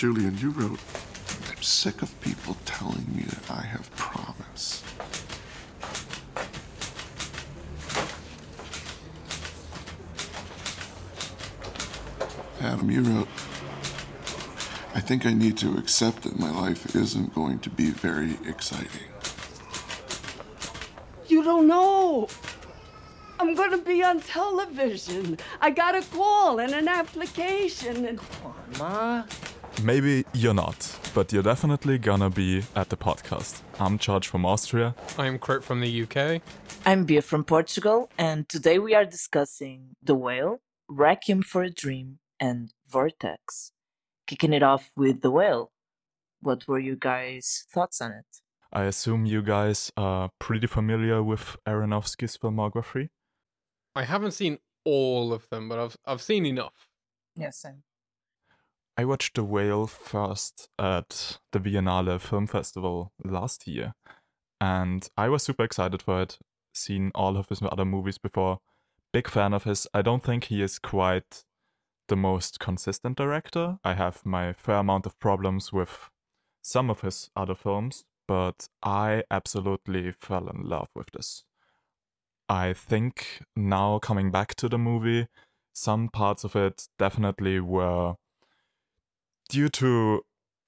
Julian, you wrote, I'm sick of people telling me that I have promise. Adam, you wrote, I think I need to accept that my life isn't going to be very exciting. You don't know. I'm gonna be on television. I got a call and an application and Come on, Ma, Maybe you're not, but you're definitely gonna be at the podcast. I'm George from Austria. I'm Kurt from the UK. I'm Bia from Portugal, and today we are discussing The Whale, Requiem for a Dream, and Vortex. Kicking it off with The Whale. What were you guys' thoughts on it? I assume you guys are pretty familiar with Aronofsky's filmography. I haven't seen all of them, but I've I've seen enough. Yes, same. I watched The Whale first at the Biennale Film Festival last year, and I was super excited for it. Seen all of his other movies before. Big fan of his. I don't think he is quite the most consistent director. I have my fair amount of problems with some of his other films, but I absolutely fell in love with this. I think now coming back to the movie, some parts of it definitely were due to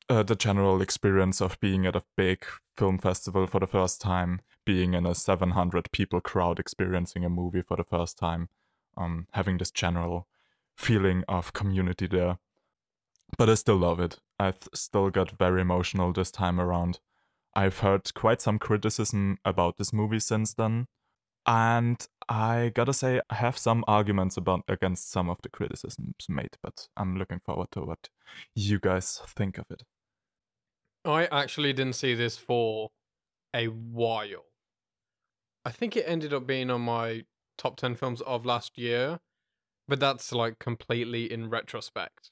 uh, the general experience of being at a big film festival for the first time, being in a 700 people crowd experiencing a movie for the first time, um, having this general feeling of community there. But I still love it. I still got very emotional this time around. I've heard quite some criticism about this movie since then, and I gotta say I have some arguments about against some of the criticisms made, but I'm looking forward to what you guys think of it. I actually didn't see this for a while. I think it ended up being on my top 10 films of last year, but that's like completely in retrospect.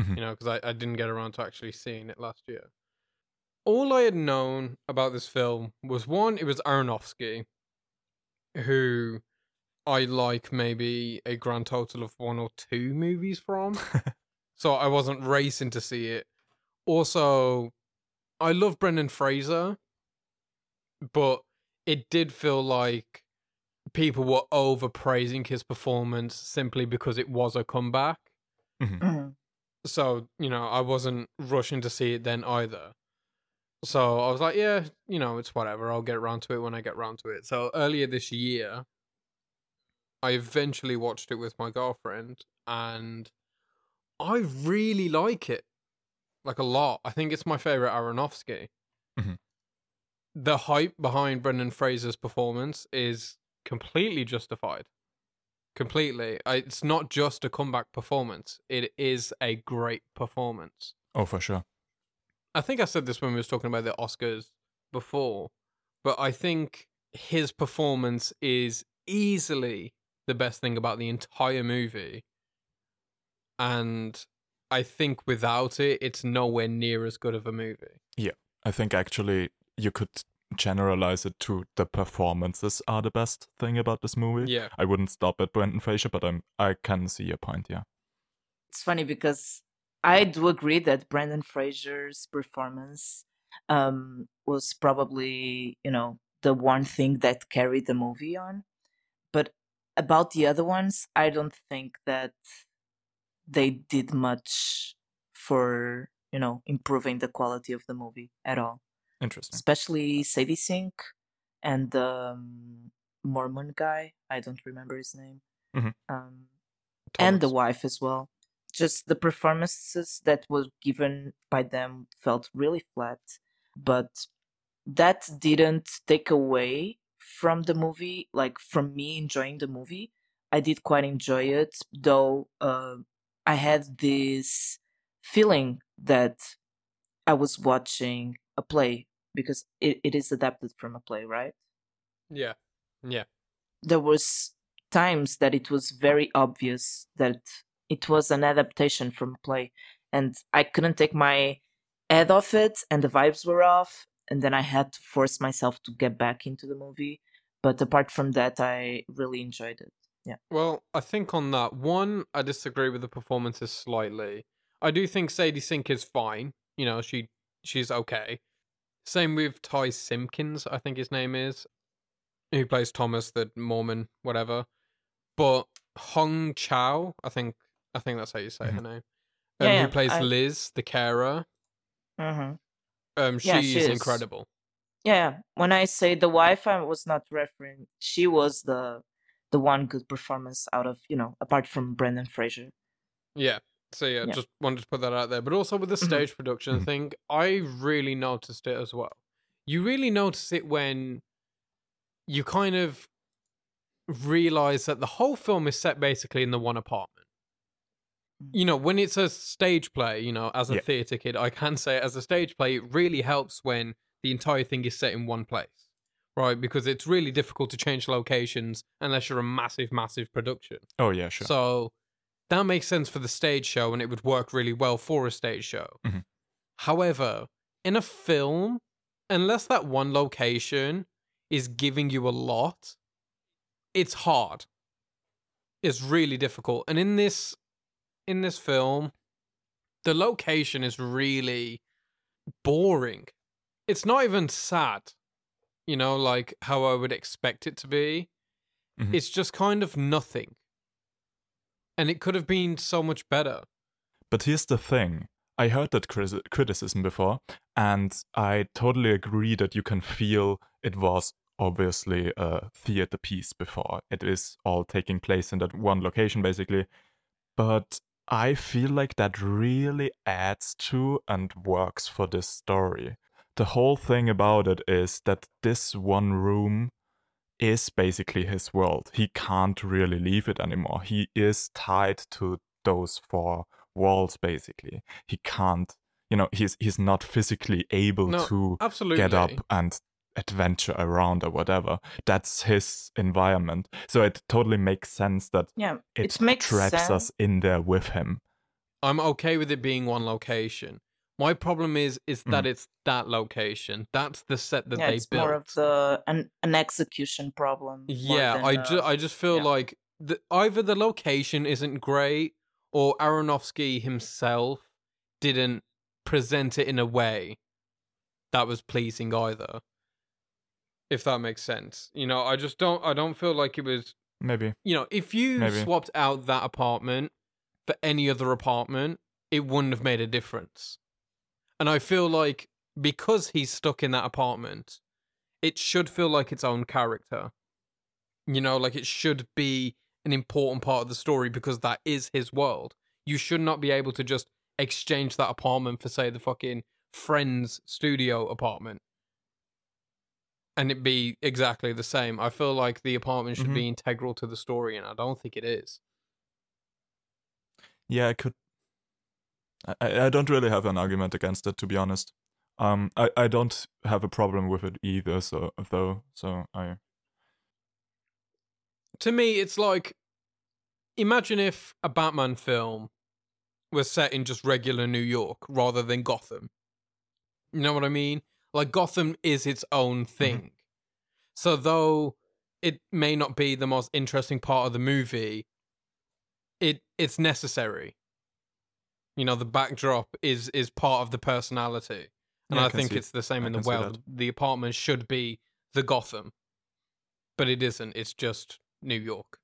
Mhm. You know, because I, I didn't get around to actually seeing it last year. All I had known about this film was one, it was Aronofsky, who I like maybe a grand total of one or two movies from. so I wasn't racing to see it. Also, I love Brendan Fraser, but it did feel like people were overpraising his performance simply because it was a comeback. Mhm. So, you know, I wasn't rushing to see it then either. So I was like, yeah, you know, it's whatever. I'll get around to it when I get around to it. So earlier this year, I eventually watched it with my girlfriend and I really like it. Like a lot. I think it's my favorite Aronofsky. Mhm. The hype behind Brendan Fraser's performance is completely justified. Completely. It's not just a comeback performance. It is a great performance. Oh, for sure. I think I said this when we was talking about the Oscars before, but I think his performance is easily the best thing about the entire movie. And I think without it, it's nowhere near as good of a movie. Yeah. I think actually you could generalize it to the performances are the best thing about this movie. Yeah. I wouldn't stop at Brendan Fraser, but I'm I can see your point. Yeah. It's funny because I do agree that Brendan Fraser's performance um, was probably, you know, the one thing that carried the movie on. But about the other ones, I don't think that they did much for, you know, improving the quality of the movie at all. Interesting. Especially Sadie Sink and the um, Mormon guy. I don't remember his name. Mhm. Um, and the wife as well. Just the performances that were given by them felt really flat, but that didn't take away from the movie, like from me enjoying the movie. I did quite enjoy it, though uh, I had this feeling that I was watching a play because it, it is adapted from a play, right? Yeah. Yeah. there was times that it was very obvious that it was an adaptation from a play and i couldn't take my head off it and the vibes were off and then i had to force myself to get back into the movie but apart from that i really enjoyed it Yeah. Well, I think on that one, I disagree with the performances slightly. I do think Sadie Sink is fine. You know, she she's okay. Same with Ty Simpkins, I think his name is, who plays Thomas, the Mormon, whatever. But Hong Chau, I think I think that's how you say her name. Um, Yeah, who plays I- Liz, the carer. Mm-hmm. Um, she Yeah, is she is. incredible. Yeah, when I say the wife, I was not referring. She was the the one good performance out of you know, apart from Brendan Fraser. Yeah. So yeah, Yeah. just wanted to put that out there. But also with the Mhm. stage production Mhm. thing, I really noticed it as well. You really notice it when you kind of realize that the whole film is set basically in the one apartment. Mm. You know, when it's a stage play, you know, as a Yeah. theater kid, I can say as a stage play, it really helps when the entire thing is set in one place. Right? Because it's really difficult to change locations unless you're a massive, massive production. Oh yeah, sure. So that makes sense for the stage show and it would work really well for a stage show. Mhm. However, in a film, unless that one location is giving you a lot, it's hard. It's really difficult. And in this in this film, the location is really boring. It's not even sad. You know, like how I would expect it to be. Mhm. It's just kind of nothing. And it could have been so much better. But here's the thing. I heard that criticism before, and I totally agree that you can feel it was obviously a theater piece before. It is all taking place in that one location, basically. But I feel like that really adds to and works for this story. The whole thing about it is that this one room is basically his world. He can't really leave it anymore. He is tied to those four walls basically. He can't, you know, he's he's not physically able No, to Absolutely. get up and adventure around or whatever. That's his environment. So it totally makes sense that Yeah, it, it makes traps sense. us in there with him. I'm okay with it being one location. My problem is is that mm. it's that location. That's the set that yeah, they it's built. more of the an, an execution problem. Yeah, I just I just feel yeah. like the, either the location isn't great or Aronofsky himself didn't present it in a way that was pleasing either. If that makes sense. You know, I just don't I don't feel like it was Maybe. you know, if you Maybe. swapped out that apartment for any other apartment, it wouldn't have made a difference. And I feel like because he's stuck in that apartment, it should feel like its own character. You know, like it should be an important part of the story because that is his world. You should not be able to just exchange that apartment for, say, the fucking friend's studio apartment and it be exactly the same. I feel like the apartment should be integral to the story, and I don't think it is. Yeah, I could. I- I, I don't really have an argument against it, to be honest. Um, I, I don't have a problem with it either. So though, so I To me, it's like imagine if a Batman film was set in just regular New York rather than Gotham. You know what I mean? Like Gotham is its own thing. So though it may not be the most interesting part of the movie, it it's necessary. You know, the backdrop is is part of the personality. And Yeah, I I think it's the same I in the world. The apartment should be the Gotham. But it isn't. It's just New York.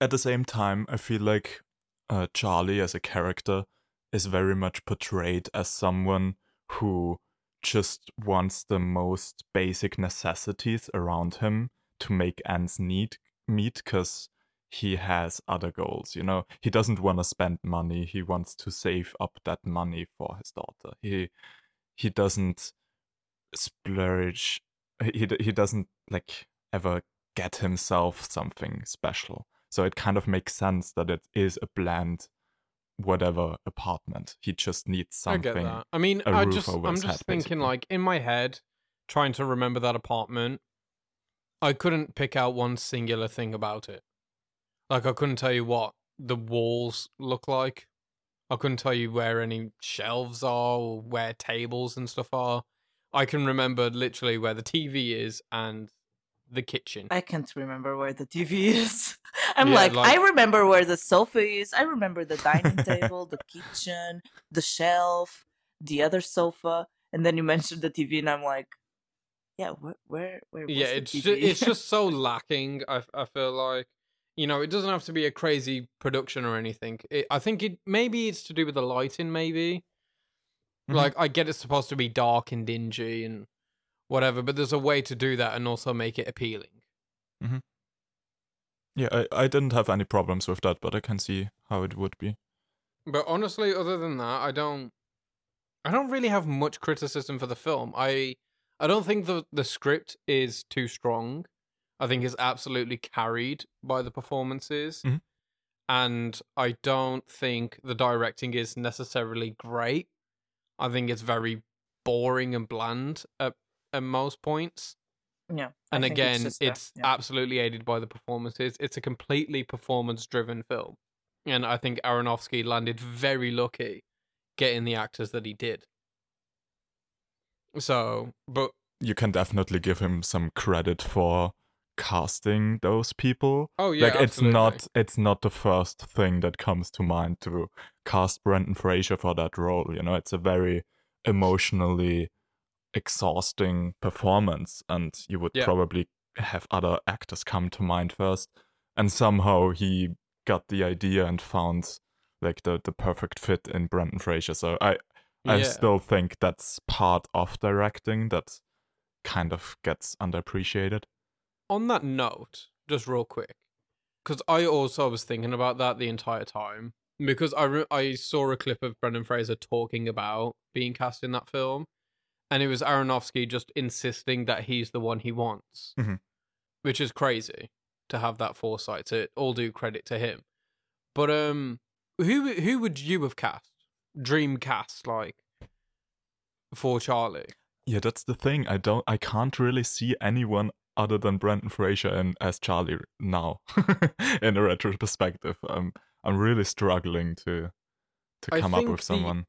at the same time, I feel like uh, Charlie as a character is very much portrayed as someone who just wants the most basic necessities around him to make ends meet meet because he has other goals you know? He doesn't want to spend money. He wants to save up that money for his daughter. He he doesn't splurge he he doesn't like ever get himself something special. So it kind of makes sense that it is a bland whatever apartment he just needs something I get that. I mean, I just I'm just head, thinking basically. like in my head, trying to remember that apartment. I couldn't pick out one singular thing about it. Like I couldn't tell you what the walls look like. I couldn't tell you where any shelves are or where tables and stuff are. I can remember literally where the TV is and the kitchen. I can't remember where the TV is. I'm Yeah, like, like- I remember where the sofa is. I remember the dining table, the kitchen, the shelf, the other sofa, and then you mentioned the TV, and I'm like, yeah, where, where, where? Was yeah, the it's TV? ju- it's just so lacking. I I feel like you know it doesn't have to be a crazy production or anything. It, I think it maybe it's to do with the lighting. Maybe Mhm. like I get it's supposed to be dark and dingy and whatever, but there's a way to do that and also make it appealing. Mm-hmm. Yeah, I, I didn't have any problems with that, but I can see how it would be. But honestly, other than that, I don't I don't really have much criticism for the film. I I don't think the the script is too strong. I think it's absolutely carried by the performances. Mhm. And I don't think the directing is necessarily great. I think it's very boring and bland at, at most points. yeah. And again, just it's, yeah. absolutely aided by the performances. It's a completely performance driven film. And I think Aronofsky landed very lucky getting the actors that he did. So, but You can definitely give him some credit for casting those people. oh yeah, like it's not it's not the first thing that comes to mind to cast Brendan Fraser for that role. You know, it's a very emotionally exhausting performance, and you would Yeah. probably have other actors come to mind first. And somehow he got the idea and found like the the perfect fit in Brendan Fraser. So I I Yeah. still think that's part of directing that kind of gets underappreciated. on that note, just real quick, because I also was thinking about that the entire time because I re- I saw a clip of Brendan Fraser talking about being cast in that film, and it was Aronofsky just insisting that he's the one he wants, Mhm. which is crazy to have that foresight. To all due credit to him, but um, who who would you have cast? Dream cast like for Charlie. Yeah, that's the thing. I don't I can't really see anyone other than Brendan Fraser and as Charlie now in a retrospective. I'm I'm really struggling to to come up with someone.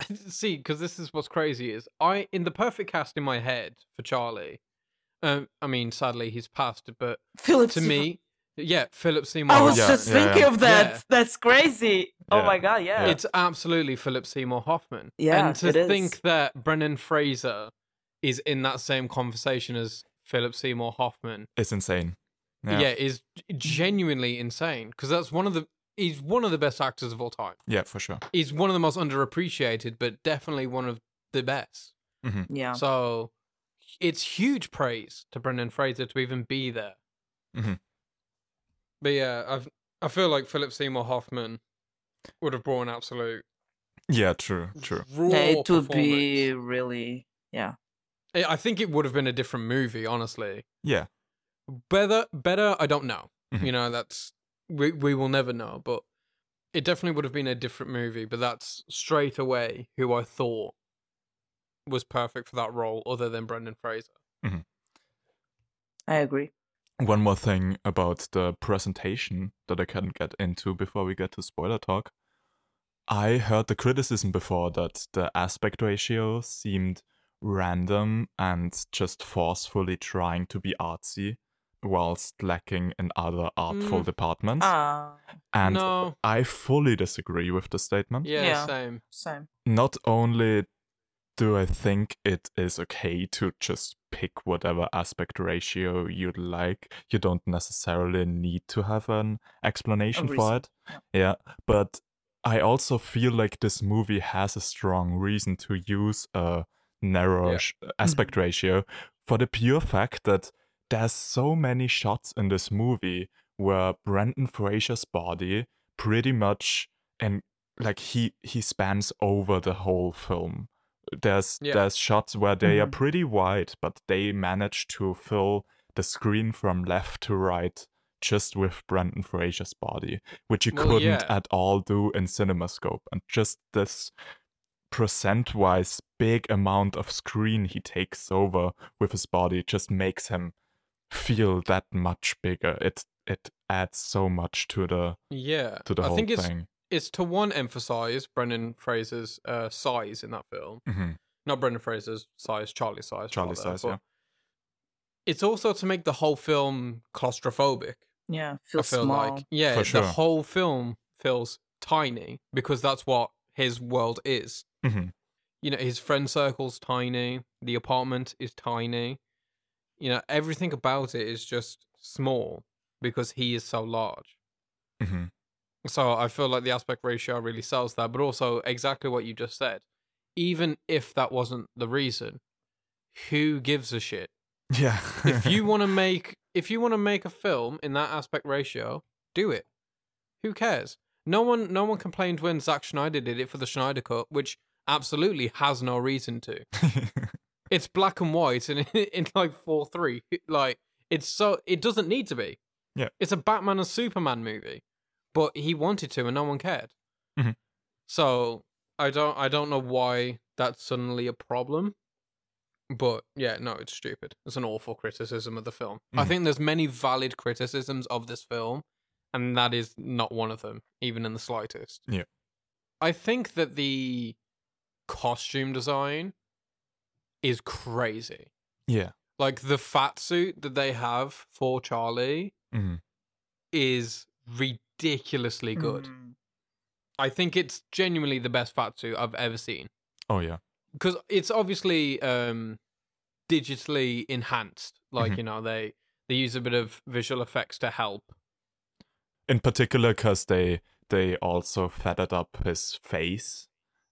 See, because this is what's crazy is I in the perfect cast in my head for Charlie. Um, I mean, sadly he's passed, but Philip to Seymour- me, yeah, Philip Seymour. I was yeah, just yeah, thinking yeah. of that. Yeah. That's crazy. Oh my god, yeah. It's absolutely Philip Seymour Hoffman. Yeah, and to it is. think that Brendan Fraser is in that same conversation as Philip Seymour Hoffman, It's insane. yeah, Yeah. is genuinely insane. Because that's one of the he's one of the best actors of all time. Yeah, for sure. He's one of the most underappreciated, but definitely one of the best. yeah. So it's huge praise to Brendan Fraser to even be there. Mhm. But yeah, I've, I feel like Philip Seymour Hoffman would have brought an absolute Yeah, true, true. raw Yeah, it would be really yeah. I I think it would have been a different movie, honestly. Yeah. Better, better. I don't know. Mhm. You know, that's we we will never know. But it definitely would have been a different movie. But that's straight away who I thought was perfect for that role, other than Brendan Fraser. Mm-hmm. I agree. One more thing about the presentation that I can get into before we get to spoiler talk. I heard the criticism before that the aspect ratio seemed random and just forcefully trying to be artsy whilst lacking in other artful Mm. departments. Ah, and no. I fully disagree with the statement. Yeah, Yeah. same. same. Not only do I think it is okay to just pick whatever aspect ratio you'd like, you don't necessarily need to have an explanation for reason, it. Yeah, but I also feel like this movie has a strong reason to use a narrow Yeah. sh- aspect ratio for the pure fact that there's so many shots in this movie where Brendan Fraser's body pretty much and like he he spans over the whole film. There's Yeah. there's shots where they are Mhm. pretty wide, but they manage to fill the screen from left to right just with Brendan Fraser's body, which you Well, couldn't yeah. at all do in CinemaScope. And just this percent-wise big amount of screen he takes over with his body just makes him feel that much bigger. It it adds so much to the Yeah, to the I whole think it's thing. it's to one emphasize Brendan Fraser's uh, size in that film. hmm Not Brendan Fraser's size, Charlie's size. Charlie's rather, size, but yeah. It's also to make the whole film claustrophobic. Yeah, I feels feel small. like yeah, For the whole film feels tiny because that's what his world is. hmm You know, his friend circle's tiny. The apartment is tiny. You know, everything about it is just small because he is so large. hmm So I feel like the aspect ratio really sells that, but also exactly what you just said. Even if that wasn't the reason, who gives a shit? Yeah. If you want to make if you want to make a film in that aspect ratio, do it. Who cares? No one no one complained when Zack Snyder did it for the Snyder cut, which absolutely has no reason to. It's black and white and in like 4-3. Like it's so it doesn't need to be. Yeah. It's a Batman and Superman movie, but he wanted to and no one cared. Mhm. So, I don't I don't know why that's suddenly a problem. But yeah, no, it's stupid. It's an awful criticism of the film. I Mhm. think there's many valid criticisms of this film, and that is not one of them, even in the slightest. Yeah. I think that the costume design is crazy. yeah. Like the fat suit that they have for Charlie hmm is ridiculously good. Mm. I think it's genuinely the best fat suit I've ever seen. Oh yeah. because it's obviously um digitally enhanced like Mhm. you know they they use a bit of visual effects to help In particular, because they they also feathered up his face,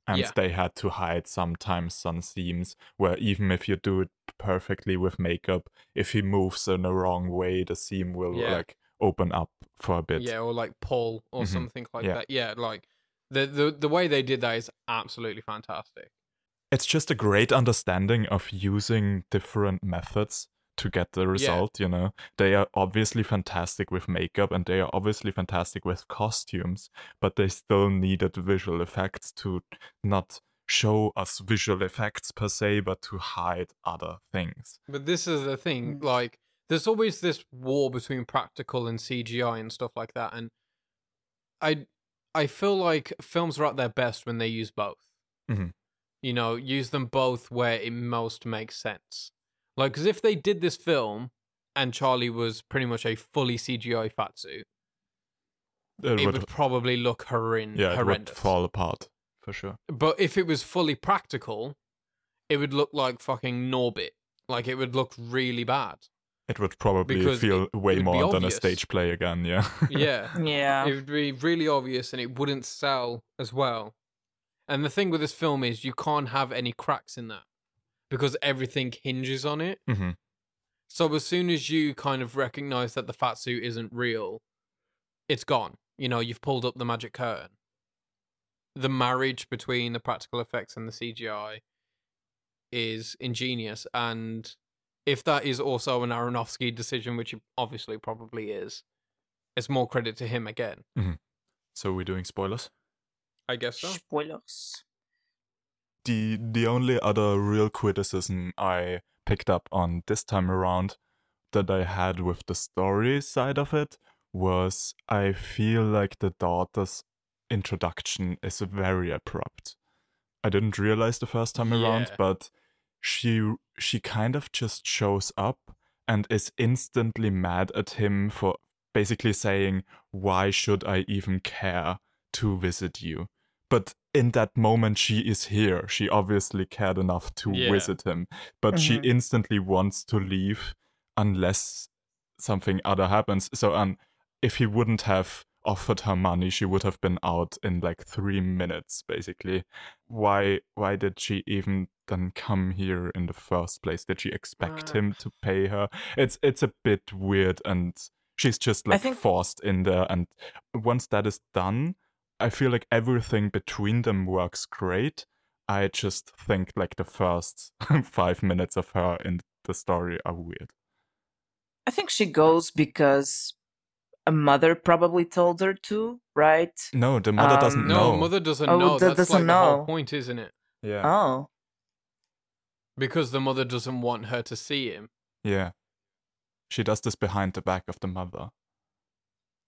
and Yeah. they had to hide sometimes some seams where even if you do it perfectly with makeup, if he moves in the wrong way, the seam will Yeah. like open up for a bit. yeah or like pull or Mhm. something like Yeah. that yeah like the, the the way they did that is absolutely fantastic It's just a great understanding of using different methods to get the result, you know. They are obviously fantastic with makeup and they are obviously fantastic with costumes, but they still needed visual effects to not show us visual effects per se, but to hide other things. but this is the thing Mm. like there's always this war between practical and cgi and stuff like that and i i feel like films are at their best when they use both Mhm. you know use them both where it most makes sense like because if they did this film and charlie was pretty much a fully cgi fat suit It, it would, would probably look horrend- yeah, it would fall apart for sure. but if it was fully practical it would look like fucking norbit like it would look really bad It would probably Because feel it- way it more than a stage play again, yeah. yeah Yeah. it would be really obvious and it wouldn't sell as well. And the thing with this film is you can't have any cracks in that because everything hinges on it. hmm So as soon as you kind of recognize that the fat suit isn't real, it's gone. You know, you've pulled up the magic curtain. The marriage between the practical effects and the CGI is ingenious and if that is also an Aronofsky decision, which it obviously probably is, it's more credit to him again. So we're doing spoilers? I guess so. Spoilers. The the only other real criticism I picked up on this time around that I had with the story side of it was I feel like the daughter's introduction is very abrupt. I didn't realize the first time around, Yeah. but she she kind of just shows up and is instantly mad at him for basically saying, "Why should I even care to visit you?" But in that moment, she is here. She obviously cared enough to Yeah. visit him, but she Mhm. instantly wants to leave unless something other happens. So, um, if he wouldn't have offered her money, she would have been out in like three minutes, basically. Why? Why did she even then come here in the first place? Did she expect Uh. him to pay her? It's it's a bit weird, and she's just like think- forced in there. And once that is done, I feel like everything between them works great. I just think like the first five minutes of her in the story are weird. I think she goes because a mother probably told her to, right? No, the mother um, doesn't know. No, mother doesn't Oh, know. that That's doesn't like the whole point, isn't it? Yeah, Oh. Because the mother doesn't want her to see him. yeah. She does this behind the back of the mother.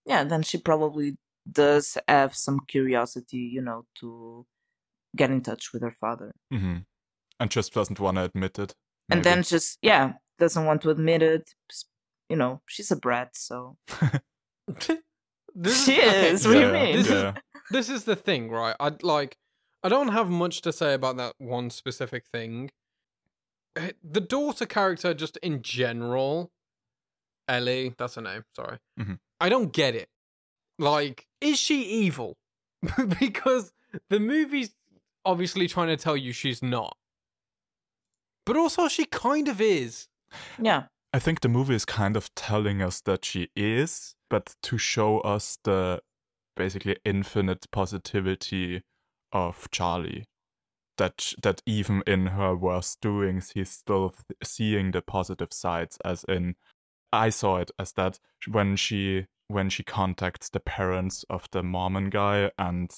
Yeah, then she probably does have some curiosity, you know, to get in touch with her father. hmm And just doesn't want to admit it. And then just, yeah, doesn't want to admit it. You know, she's a brat, so This she okay, is. What do you mean? This is this is the thing, right? I like I don't have much to say about that one specific thing. Eh, The daughter character just in general, Ellie, that's her name, sorry. Mhm. I don't get it. Like, is she evil? because the movie's obviously trying to tell you she's not. But also she kind of is. yeah, I think the movie is kind of telling us that she is, but to show us the basically infinite positivity of Charlie. That that even in her worst doings, he's still th- seeing the positive sides. As in, I saw it as that when she when she contacts the parents of the Mormon guy and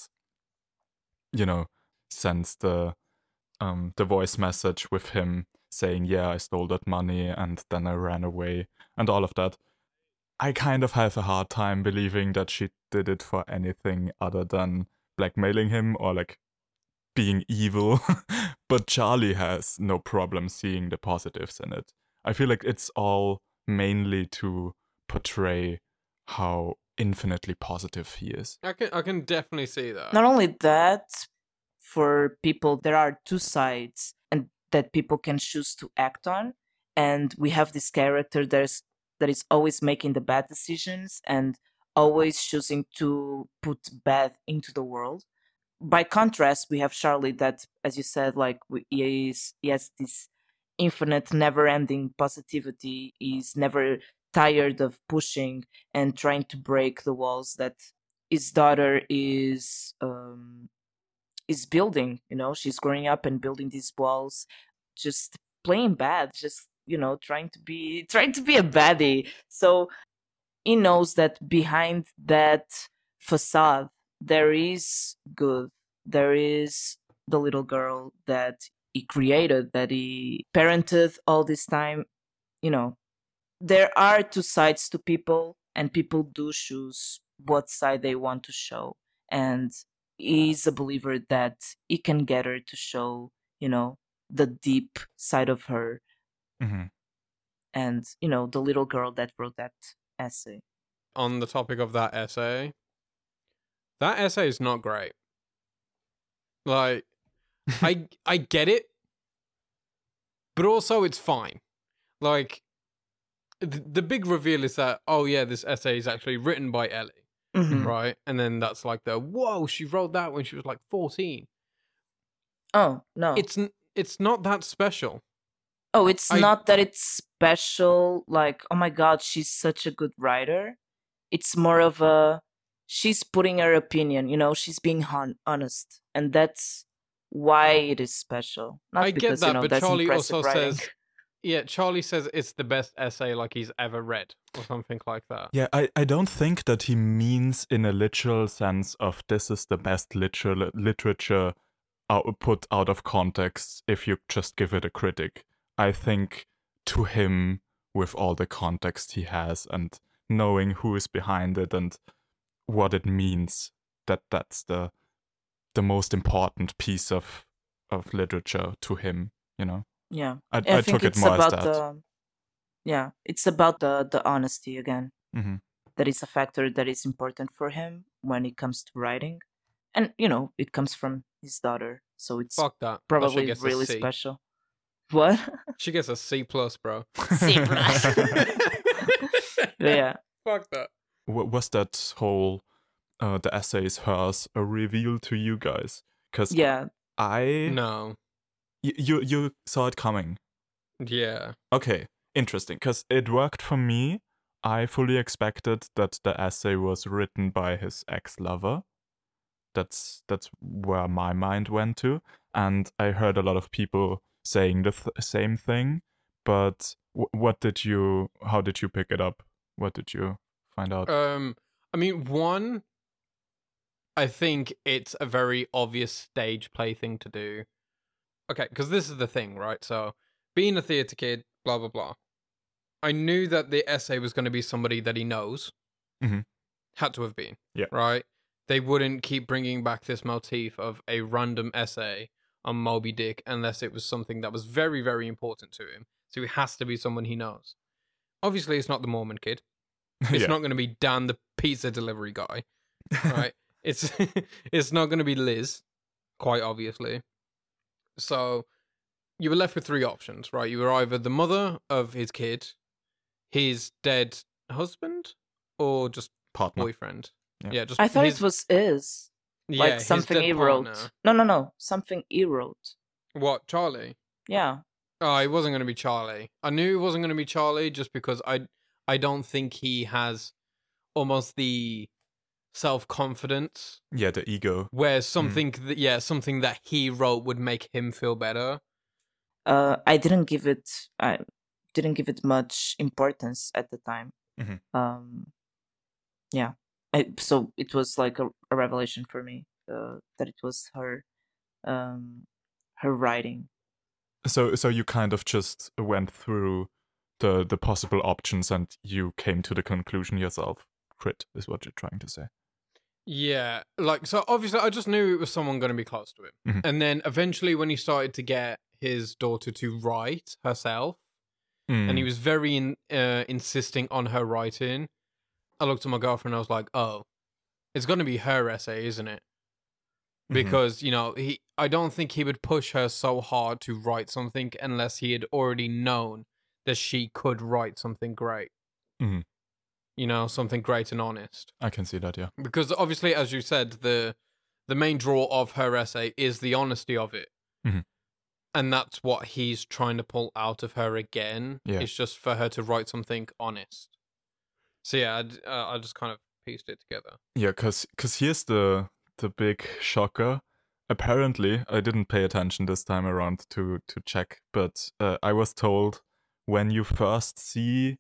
you know sends the um the voice message with him saying, "Yeah, I stole that money and then I ran away," and all of that. I kind of have a hard time believing that she did it for anything other than blackmailing him or like being evil. but Charlie has no problem seeing the positives in it. I feel like it's all mainly to portray how infinitely positive he is. I can I can definitely see that. not only that for people there are two sides and that people can choose to act on and we have this character there's that is always making the bad decisions and always choosing to put bad into the world by contrast we have charlie that as you said like we- he is he has this infinite never ending positivity he's never tired of pushing and trying to break the walls that his daughter is um is building you know? She's growing up and building these walls just playing bad just you know trying to be trying to be a baddie. So he knows that behind that facade there is good there is the little girl that he created that he parented all this time you know there are two sides to people and people do choose what side they want to show and he's a believer that he can get her to show you know the deep side of her hmm and you know the little girl that wrote that essay on the topic of that essay, that essay is not great. Like, I I get it, but also it's fine. Like, the, big reveal is that oh yeah, this essay is actually written by Ellie, Mhm. right? And then that's like the whoa, she wrote that when she was like fourteen. oh no It's it's not that special. oh it's I- not that it's special like oh my god she's such a good writer it's more of a she's putting her opinion you know she's being hon- honest and that's why it is special not I get that, you know but that's Charlie also writing. says, yeah, Charlie says it's the best essay like he's ever read or something like that. Yeah, I, I don't think that he means in a literal sense of this is the best literal literature put out of context if you just give it a critic. I think to him, with all the context he has and knowing who is behind it and what it means, that that's the the most important piece of of literature to him. You know, yeah I, I, I think took it it's more about as that. the yeah it's about the the honesty again hmm that is a factor that is important for him when it comes to writing and you know it comes from his daughter so it's Fuck that. That probably gets really special what She gets a C plus, bro. C plus. yeah Fuck that. Wa- was that whole uh, the essay is hers a reveal to you guys? Because yeah I No. Y- you you saw it coming. Yeah. Okay, interesting. Because it worked for me. I fully expected that the essay was written by his ex-lover. That's that's where my mind went to, and I heard a lot of people saying the th- same thing. But w- what did you? How did you pick it up? What did you find out? Um, I mean, one, I think it's a very obvious stage play thing to do. Okay, because this is the thing, right? So, being a theater kid, blah blah blah. I knew that the essay was going to be somebody that he knows. Mhm. Had to have been. Yeah. Right. They wouldn't keep bringing back this motif of a random essay on Moby Dick unless it was something that was very, very important to him. So it has to be someone he knows. Obviously, it's not the Mormon kid. It's Yeah. not going to be Dan, the pizza delivery guy, right? it's it's not going to be Liz, quite obviously. So you were left with three options, right? You were either the mother of his kid, his dead husband, or just Partner. boyfriend. Yeah. Yeah, just I thought his, it was is yeah, like his something dead he wrote. partner. No, no, no, something he wrote. What Charlie? Yeah. Oh, it wasn't going to be Charlie. I knew it wasn't going to be Charlie just because I I don't think he has almost the self confidence Yeah, the ego. where something that yeah something that he wrote would make him feel better. Uh, I didn't give it. I didn't give it much importance at the time. Mhm. Um, yeah. I, so it was like a, a revelation for me uh, that it was her, um, her writing. So so you kind of just went through the the possible options and you came to the conclusion yourself. Crit is what you're trying to say. Yeah, like so obviously I just knew it was someone going to be close to him. Mhm. And then eventually when he started to get his daughter to write herself and he Mm, was very in, uh, insisting on her writing, I looked at my girlfriend and I was like, "Oh, it's going to be her essay, isn't it?" mhm. Because, you know, he I don't think he would push her so hard to write something unless he had already known that she could write something great. Mhm. You know, something great and honest. I can see that. Yeah. because obviously as you said the the main draw of her essay is the honesty of it Mhm. and that's what he's trying to pull out of her again Yeah. it's just for her to write something honest so yeah I, uh, I just kind of pieced it together Yeah, because cause here's the the big shocker. Apparently, I didn't pay attention this time around to to check, but uh, I was told when you first see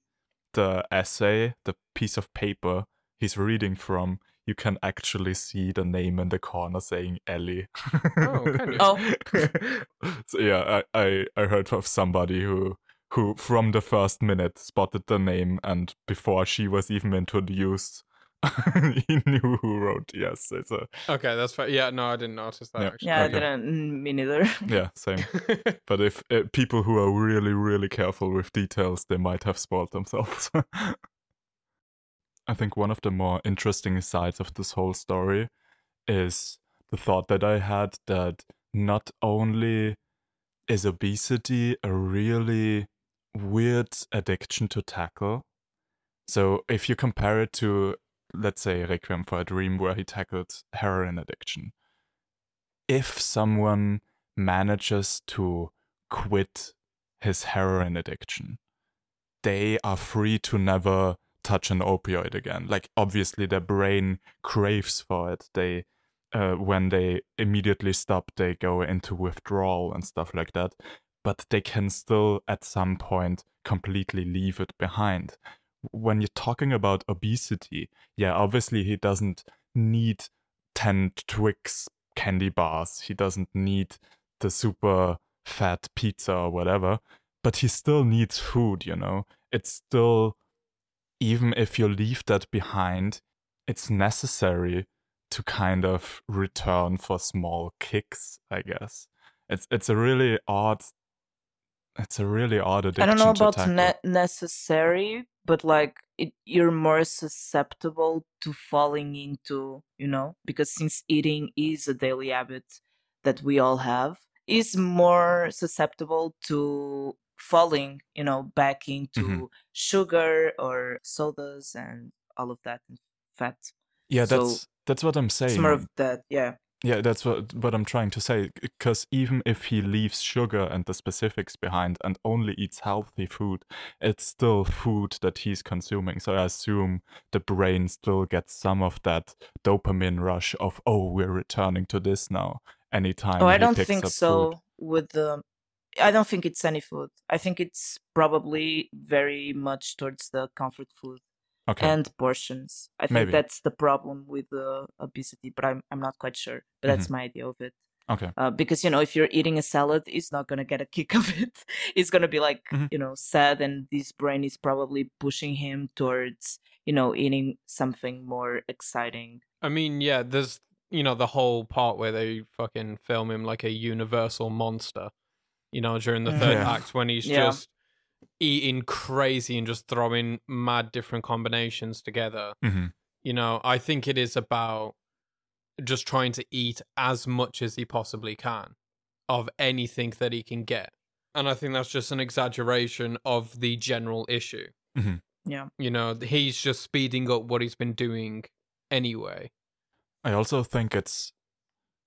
the essay, the piece of paper he's reading from, you can actually see the name in the corner saying Ellie. Oh, can you? Oh. so yeah, I, I I heard of somebody who who from the first minute spotted the name and before she was even introduced he knew who wrote yes it's a okay that's fine. yeah no i didn't notice that Yeah. actually Yeah, Okay. I didn't. mm, Me neither. yeah same but if uh, people who are really really careful with details they might have spoiled themselves i think one of the more interesting sides of this whole story is the thought that i had that not only is obesity a really weird addiction to tackle so if you compare it to let's say requiem for a dream where he tackled heroin addiction if someone manages to quit his heroin addiction, they are free to never touch an opioid again. Like obviously their brain craves for it. They uh, when they immediately stop, they go into withdrawal and stuff like that. But they can still at some point completely leave it behind. When you're talking about obesity, yeah, obviously he doesn't need 10 Twix candy bars. He doesn't need the super fat pizza or whatever, but he still needs food, you know? It's still, even if you leave that behind, it's necessary to kind of return for small kicks, I guess. It's it's a really odd it's a really odd addiction. I don't know about ne- necessary, but like it, you're more susceptible to falling into, you know, because since eating is a daily habit that we all have, is more susceptible to falling, you know, back into Mhm. sugar or sodas and all of that and fat. yeah, so that's that's what I'm saying. It's more of that, yeah. Yeah, that's what what I'm trying to say. Because even if he leaves sugar and the specifics behind and only eats healthy food, it's still food that he's consuming. So I assume the brain still gets some of that dopamine rush of oh, we're returning to this now. Anytime. Oh, I don't think so food. with the I don't think it's any food. I think it's probably very much towards the comfort food Okay. and portions. I think Maybe. that's the problem with the obesity, but I'm I'm not quite sure. But Mm-hmm. that's my idea of it. okay. Uh, because you know, if you're eating a salad, it's not gonna get a kick of it. It's gonna be like Mhm. you know sad, and this brain is probably pushing him towards you know eating something more exciting. I mean, yeah, there's you know, the whole part where they fucking film him like a universal monster, you know, during the third Yeah. act when he's Yeah. just eating crazy and just throwing mad different combinations together. hmm You know, I think it is about just trying to eat as much as he possibly can of anything that he can get. And I think that's just an exaggeration of the general issue. Yeah. You know, he's just speeding up what he's been doing anyway. I also think it's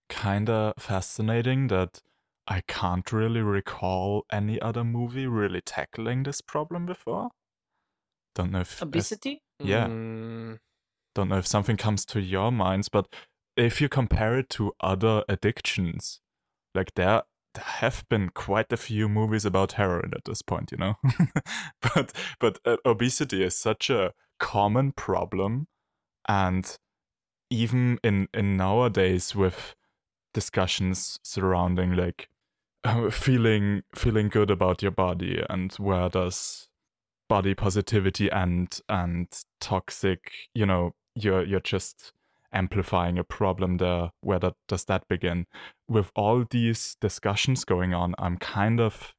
kind of fascinating that I can't really recall any other movie really tackling this problem before. Don't know if Obesity? Yeah. Mm, don't know if something comes to your minds, but if you compare it to other addictions, like there there have been quite a few movies about heroin at this point, you know. but but uh, obesity is such a common problem, and even in in nowadays with discussions surrounding like uh, feeling feeling good about your body and where does body positivity end and toxic you know you're you're just amplifying a problem there. Where that, does that begin? With all these discussions going on i'm kind of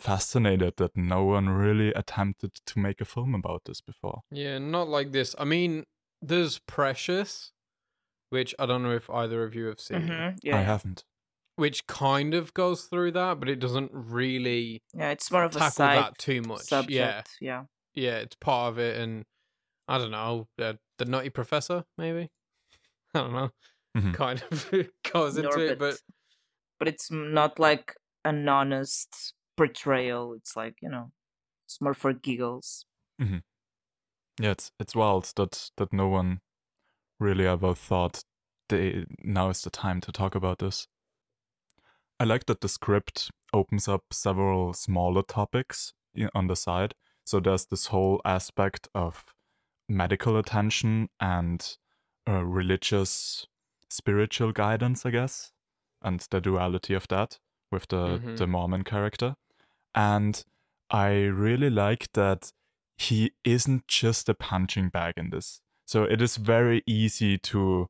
fascinated that no one really attempted to make a film about this before. Yeah, not like this. I mean, there's Precious, which I don't know if either of you have seen, Mhm, Yeah. i haven't which kind of goes through that, but it doesn't really yeah, it's more of a tackle side that too much. subject. Yeah, Yeah. yeah, it's part of it, and I don't know, uh, the Nutty Professor, maybe. I don't know. Mhm. Kind of goes into it, but but it's not like an honest portrayal. It's like you know, it's more for giggles. yeah it's it's wild that that no one really ever thought they now is the time to talk about this i like that the script opens up several smaller topics on the side so there's this whole aspect of medical attention and uh, religious spiritual guidance i guess and the duality of that with the Mhm. the mormon character and i really like that he isn't just a punching bag in this. So it is very easy to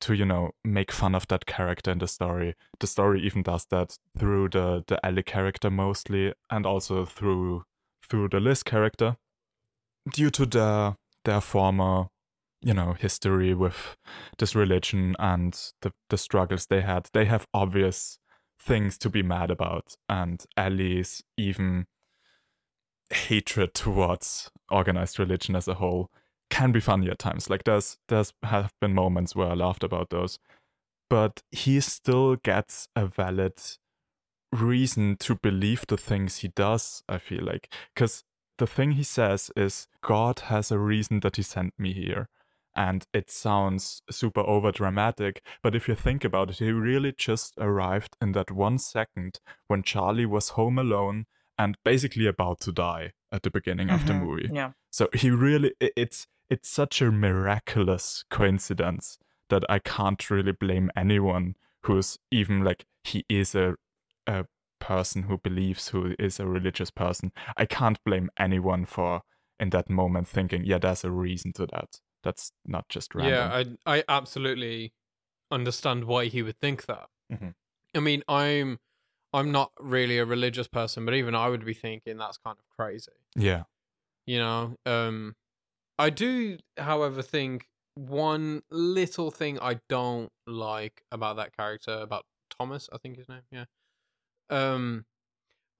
to you know make fun of that character in the story. The story even does that through the the Ellie character mostly, and also through through the Liz character, due to their their former you know history with this religion and the the struggles they had. They have obvious things to be mad about, and Ellie's even hatred towards organized religion as a whole can be funny at times. Like there's there's have been moments where I laughed about those, but he still gets a valid reason to believe the things he does. I feel like because the thing he says is God has a reason that he sent me here. And it sounds super over dramatic, but if you think about it, he really just arrived in that one second when Charlie was home alone and basically about to die at the beginning of the Mhm, movie. Yeah. So he really it's it's such a miraculous coincidence that I can't really blame anyone who's even like he is a a person who believes who is a religious person. I can't blame anyone for in that moment thinking, yeah, there's a reason to that. That's not just random. yeah, I I absolutely understand why he would think that. Mhm. I mean, I'm I'm not really a religious person, but even I would be thinking that's kind of crazy. yeah. You know, um, I do, however, think one little thing I don't like about that character, about Thomas, I think his name, yeah. Um,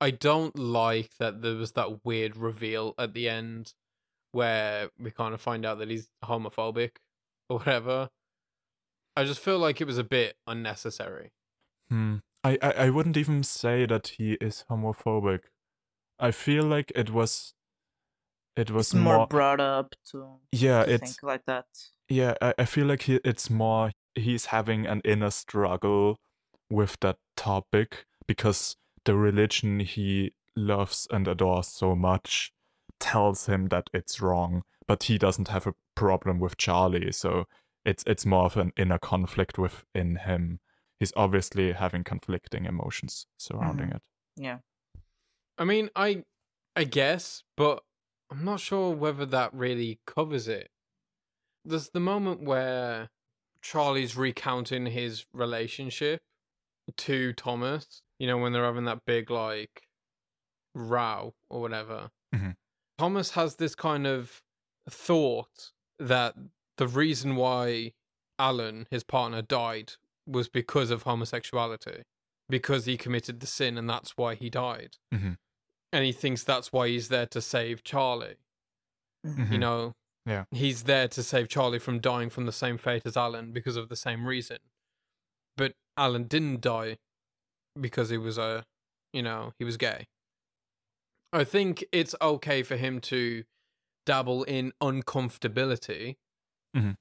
I don't like that there was that weird reveal at the end where we kind of find out that he's homophobic or whatever. I just feel like it was a bit unnecessary. Hmm. I, I, I wouldn't even say that he is homophobic. I feel like it was it was It's more, more, brought up to, yeah, to it's like that. yeah, I, I feel like he, it's more he's having an inner struggle with that topic because the religion he loves and adores so much tells him that it's wrong, but he doesn't have a problem with Charlie, so it's it's more of an inner conflict within him. He's obviously having conflicting emotions surrounding it. Yeah. I mean, I I guess, but I'm not sure whether that really covers it. There's the moment where Charlie's recounting his relationship to Thomas, you know, when they're having that big like row or whatever. Mhm. Thomas has this kind of thought that the reason why Alan, his partner, died was because of homosexuality, because he committed the sin, and that's why he died. Mhm. And he thinks that's why he's there to save Charlie. You Mhm. know, Yeah. he's there to save Charlie from dying from the same fate as Alan because of the same reason. But Alan didn't die because he was a, you know, he was gay. I think it's okay for him to dabble in uncomfortability, Mhm.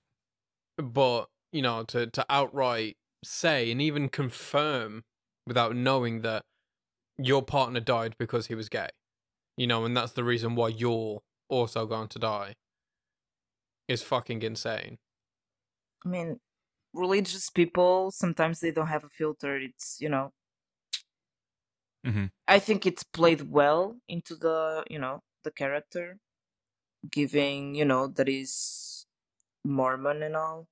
but you know, to to outright say and even confirm without knowing that your partner died because he was gay, you know, and that's the reason why you're also going to die, is fucking insane. I mean, religious people sometimes they don't have a filter. It's you know. mm-hmm. I think it's played well into the you know the character, giving you know that is Mormon and all.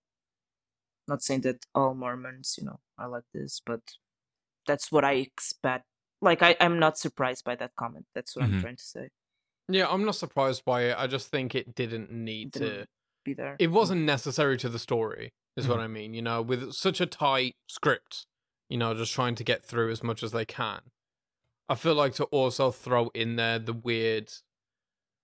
Not saying that all Mormons you know are like this, but that's what I expect. Like I, I'm not surprised by that comment. That's what Mhm. I'm trying to say. Yeah, I'm not surprised by it. I just think it didn't need to. Didn't Be there. It wasn't necessary to the story, is what Mhm. I mean. You know, with such a tight script, you know, just trying to get through as much as they can. I feel like to also throw in there the weird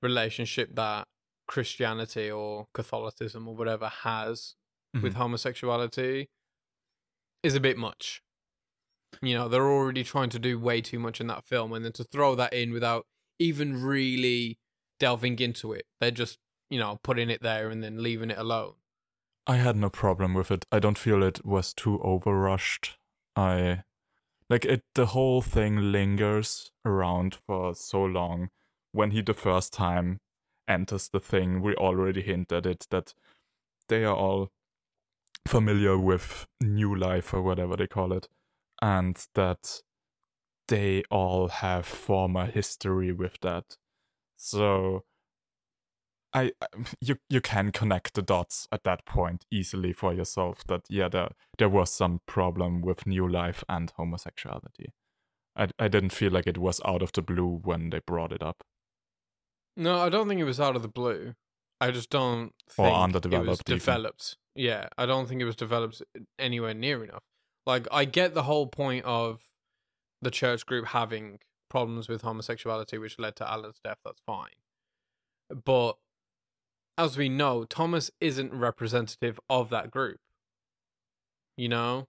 relationship that Christianity or Catholicism or whatever has with mm-hmm. homosexuality is a bit much. You know, they're already trying to do way too much in that film, and then to throw that in without even really delving into it, they're just, you know, putting it there and then leaving it alone. I had no problem with it. I don't feel it was too overrushed. I like it the whole thing lingers around for so long. When he the first time enters the thing, we already hint at it that they are all familiar with new life or whatever they call it. And that they all have former history with that. So I you you can connect the dots at that point easily for yourself that yeah there there was some problem with new life and homosexuality. I I didn't feel like it was out of the blue when they brought it up. No, I don't think it was out of the blue. I just don't Or think it was underdeveloped developed. Yeah, I don't think it was developed anywhere near enough. Like, I get the whole point of the church group having problems with homosexuality, which led to Alan's death. That's fine. But as we know, Thomas isn't representative of that group. You know,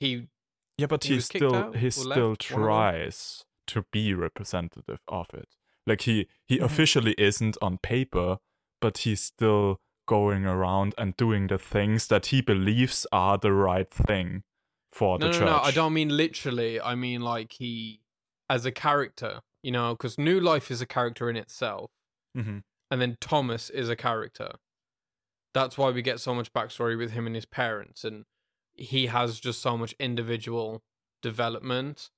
he Yeah, but He he, still he still left, one of them. tries to be representative of it. Like he he Mhm. officially isn't on paper, but he's still going around and doing the things that he believes are the right thing for no, the no, church. no. no, I don't mean literally. I mean like he, as a character, you know, because New Life is a character in itself, Mhm. and then Thomas is a character. That's why we get so much backstory with him and his parents, and he has just so much individual development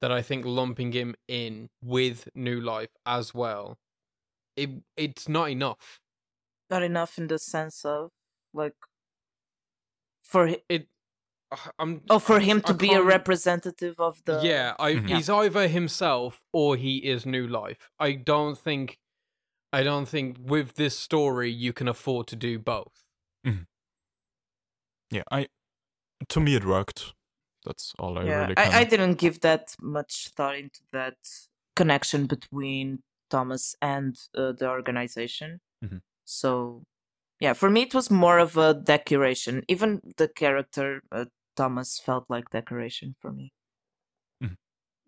that I think lumping him in with New Life as well, it it's not enough. Not enough in the sense of like for hi- It, uh, I'm oh for him to I be a can't- representative of the yeah, I, Mhm. he's either himself or he is New Life. I don't think, I don't think with this story you can afford to do both. Yeah, I to me it worked. That's all I yeah really can. I, I didn't give that much thought into that connection between thomas and uh, the organization Mhm. So yeah for me it was more of a decoration even the character uh, thomas felt like decoration for me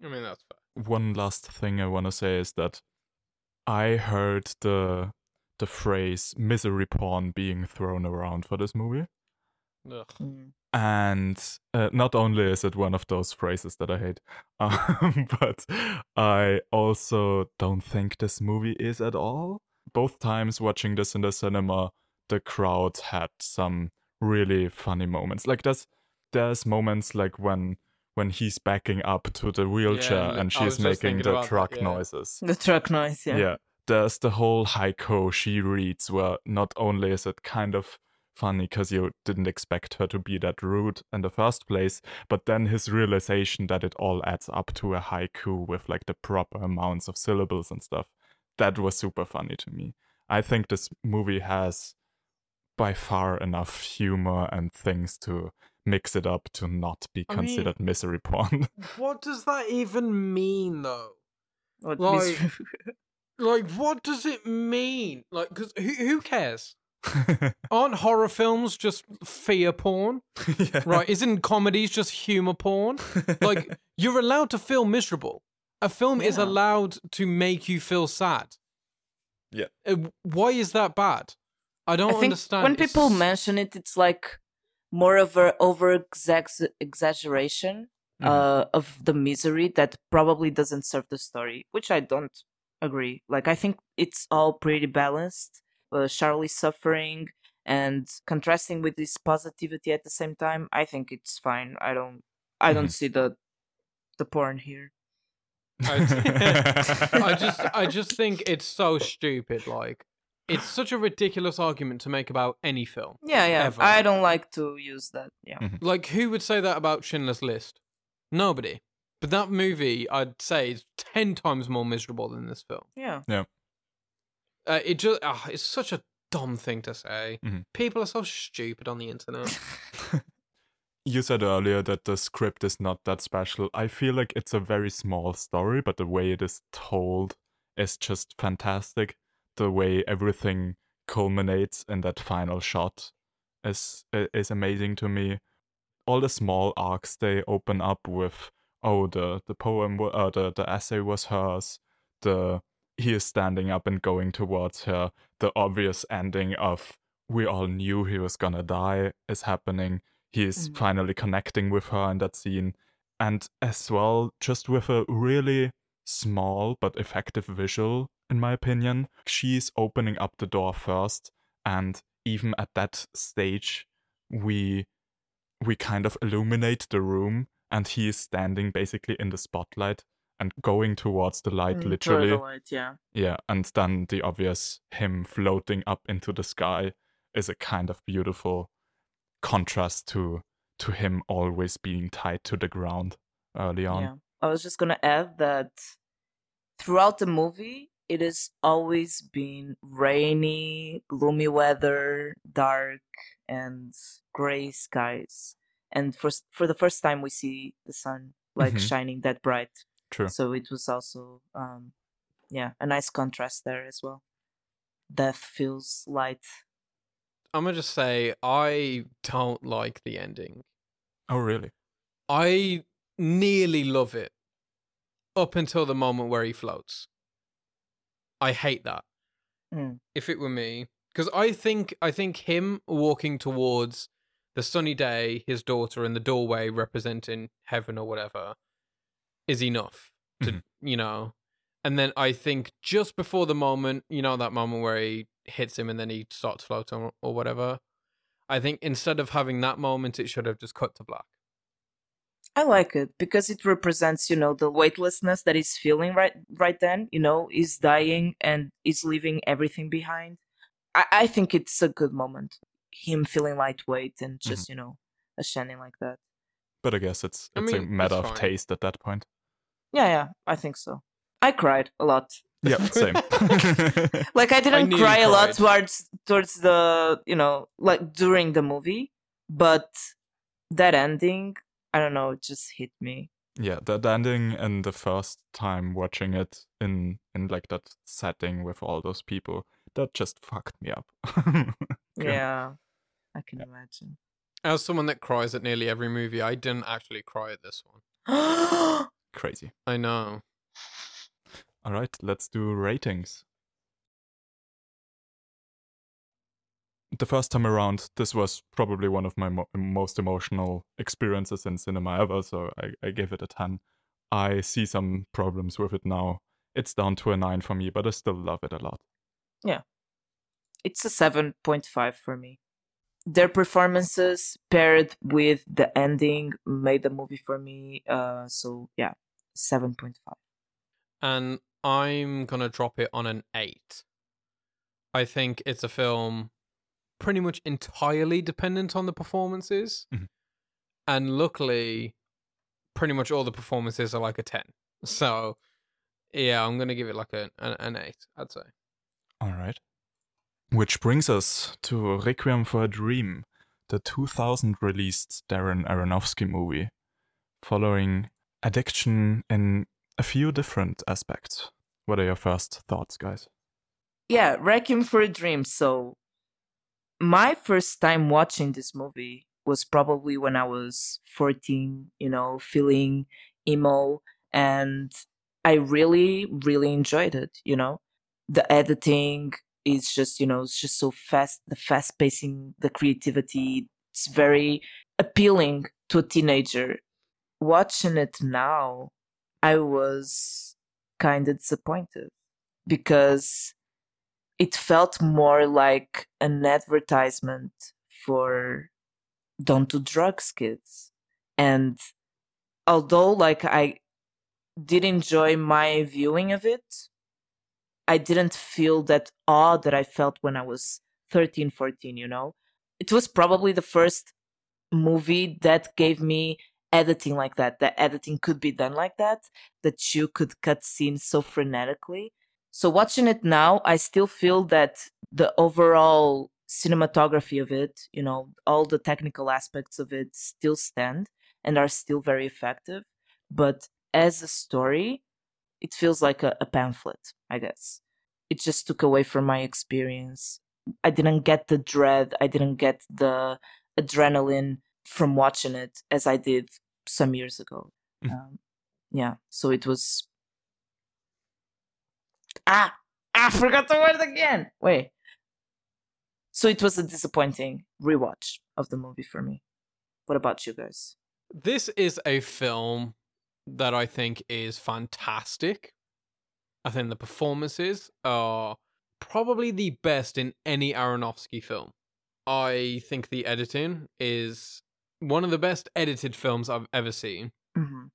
I mean, that's fair. One last thing I want to say is that I heard the the phrase misery porn being thrown around for this movie. Ugh. Mm. and uh, not only is it one of those phrases that I hate, um, but I also don't think this movie is at all. Both times watching this in the cinema, the crowd had some really funny moments. Like there's there's moments like when when he's backing up to the wheelchair li- and she's making the about that, truck yeah. noises. the truck noise yeah, Yeah. There's the whole haiku she reads where not only is it kind of funny because you didn't expect her to be that rude in the first place. But then his realization that it all adds up to a haiku with like the proper amounts of syllables and stuff, that was super funny to me. I think this movie has by far enough humor and things to mix it up to not be I mean- considered misery porn. What does that even mean, though? What Like- Like, what does it mean? Like, because who, who cares? Aren't horror films just fear porn? Yeah. Right? Isn't comedies just humor porn? Like, you're allowed to feel miserable. A film is allowed to make you feel sad. Yeah. Uh, Why is that bad? I don't I think understand. when It's- people mention it, it's like more of an over exaggeration Mhm. uh, of the misery that probably doesn't serve the story, which I don't agree. Like I think it's all pretty balanced. Uh, Charlie suffering and contrasting with this positivity at the same time. I think it's fine. I don't. I don't see the the porn here. I, I just I just think it's so stupid. Like it's such a ridiculous argument to make about any film. Yeah, yeah. Ever. I don't like to use that. Yeah. Mhm. Like who would say that about Schindler's List? Nobody. But that movie, I'd say, is ten times more miserable than this film. Yeah. Uh, it just ah, it's such a dumb thing to say. Mhm. People are so stupid on the internet. you said earlier that the script is not that special. I feel like it's a very small story, but the way it is told is just fantastic. The way everything culminates in that final shot is is amazing to me. All the small arcs they open up with, oh, the the poem, uh, the the essay was hers. The he is standing up and going towards her. The obvious ending of we all knew he was gonna die is happening he is Mhm. finally connecting with her in that scene and as well just with a really small but effective visual in my opinion she's opening up the door first and even at that stage we we kind of illuminate the room and he is standing basically in the spotlight and going towards the light Mm, literally the light, yeah. yeah, and then the obvious him floating up into the sky is a kind of beautiful contrast to to him always being tied to the ground early on. Yeah. I was just gonna add that throughout the movie, it has always been rainy, gloomy weather, dark, and gray skies. And for for the first time, we see the sun like Mhm. shining that bright. True. So it was also, um, yeah, a nice contrast there as well. Death feels light. I'm gonna just say I don't like the ending. Oh really? I nearly love it up until the moment where he floats. I hate that. Mm. If it were me, because I think I think him walking towards the sunny day, his daughter in the doorway representing heaven or whatever, is enough to Mhm. you know. And then I think just before the moment, you know, that moment where he hits him and then he starts floating or, or whatever. I think instead of having that moment, it should have just cut to black. I like it because it represents, you know, the weightlessness that he's feeling right right then. You know, he's dying and he's leaving everything behind. I, I think it's a good moment. Him feeling lightweight and mm-hmm. just, you know, ascending like that. But I guess it's I it's a matter of taste at that point. Yeah, yeah, I think so. I cried a lot. Yeah, same. Like I didn't nearly cry a lot towards towards the, you know, like during the movie, but that ending, I don't know, it just hit me. yeah, the, the ending and the first time watching it in in like that setting with all those people, that just fucked me up. Okay. Yeah. I can imagine. As someone that cries at nearly every movie, I didn't actually cry at this one. Crazy. I know. All right, let's do ratings. The first time around, this was probably one of my mo- most emotional experiences in cinema ever, so I, I gave it a 10. I see some problems with it now. It's down to a 9 for me, but I still love it a lot. Yeah. It's a 7.5 for me. Their performances paired with the ending made the movie for me. Uh, so yeah, 7.5. And I'm going to drop it on an 8. I think it's a film pretty much entirely dependent on the performances. Mhm. And luckily, pretty much all the performances are like a 10. So, yeah, I'm going to give it like a, an, an 8, I'd say. All right. Which brings us to Requiem for a Dream, the 2000 released Darren Aronofsky movie, following addiction in a few different aspects. What are your first thoughts, guys? yeah, Requiem for a Dream. So, my first time watching this movie was probably when I was 14, you know, feeling emo, and I really, really enjoyed it, you know. The editing is just, you know, it's just so fast, the fast pacing, the creativity, it's very appealing to a teenager. Watching it now, I was kind of disappointed because it felt more like an advertisement for don't do drugs kids. And although like i did enjoy my viewing of it i didn't feel that awe that i felt when i was 13 14 you know? It was probably the first movie that gave me editing like that that editing could be done like that that you could cut scenes so frenetically so watching it now, I still feel that the overall cinematography of it, you know, all the technical aspects of it still stand and are still very effective. But as a story, it feels like a, a pamphlet, I guess. It just took away from my experience. I didn't get the dread, I didn't get the adrenaline from watching it as I did some years ago. Mm. Um, yeah, so it was Ah, I forgot the word again. Wait. So it was a disappointing rewatch of the movie for me. What about you guys? This is a film that I think is fantastic. I think the performances are probably the best in any Aronofsky film. I think the editing is one of the best edited films I've ever seen. hmm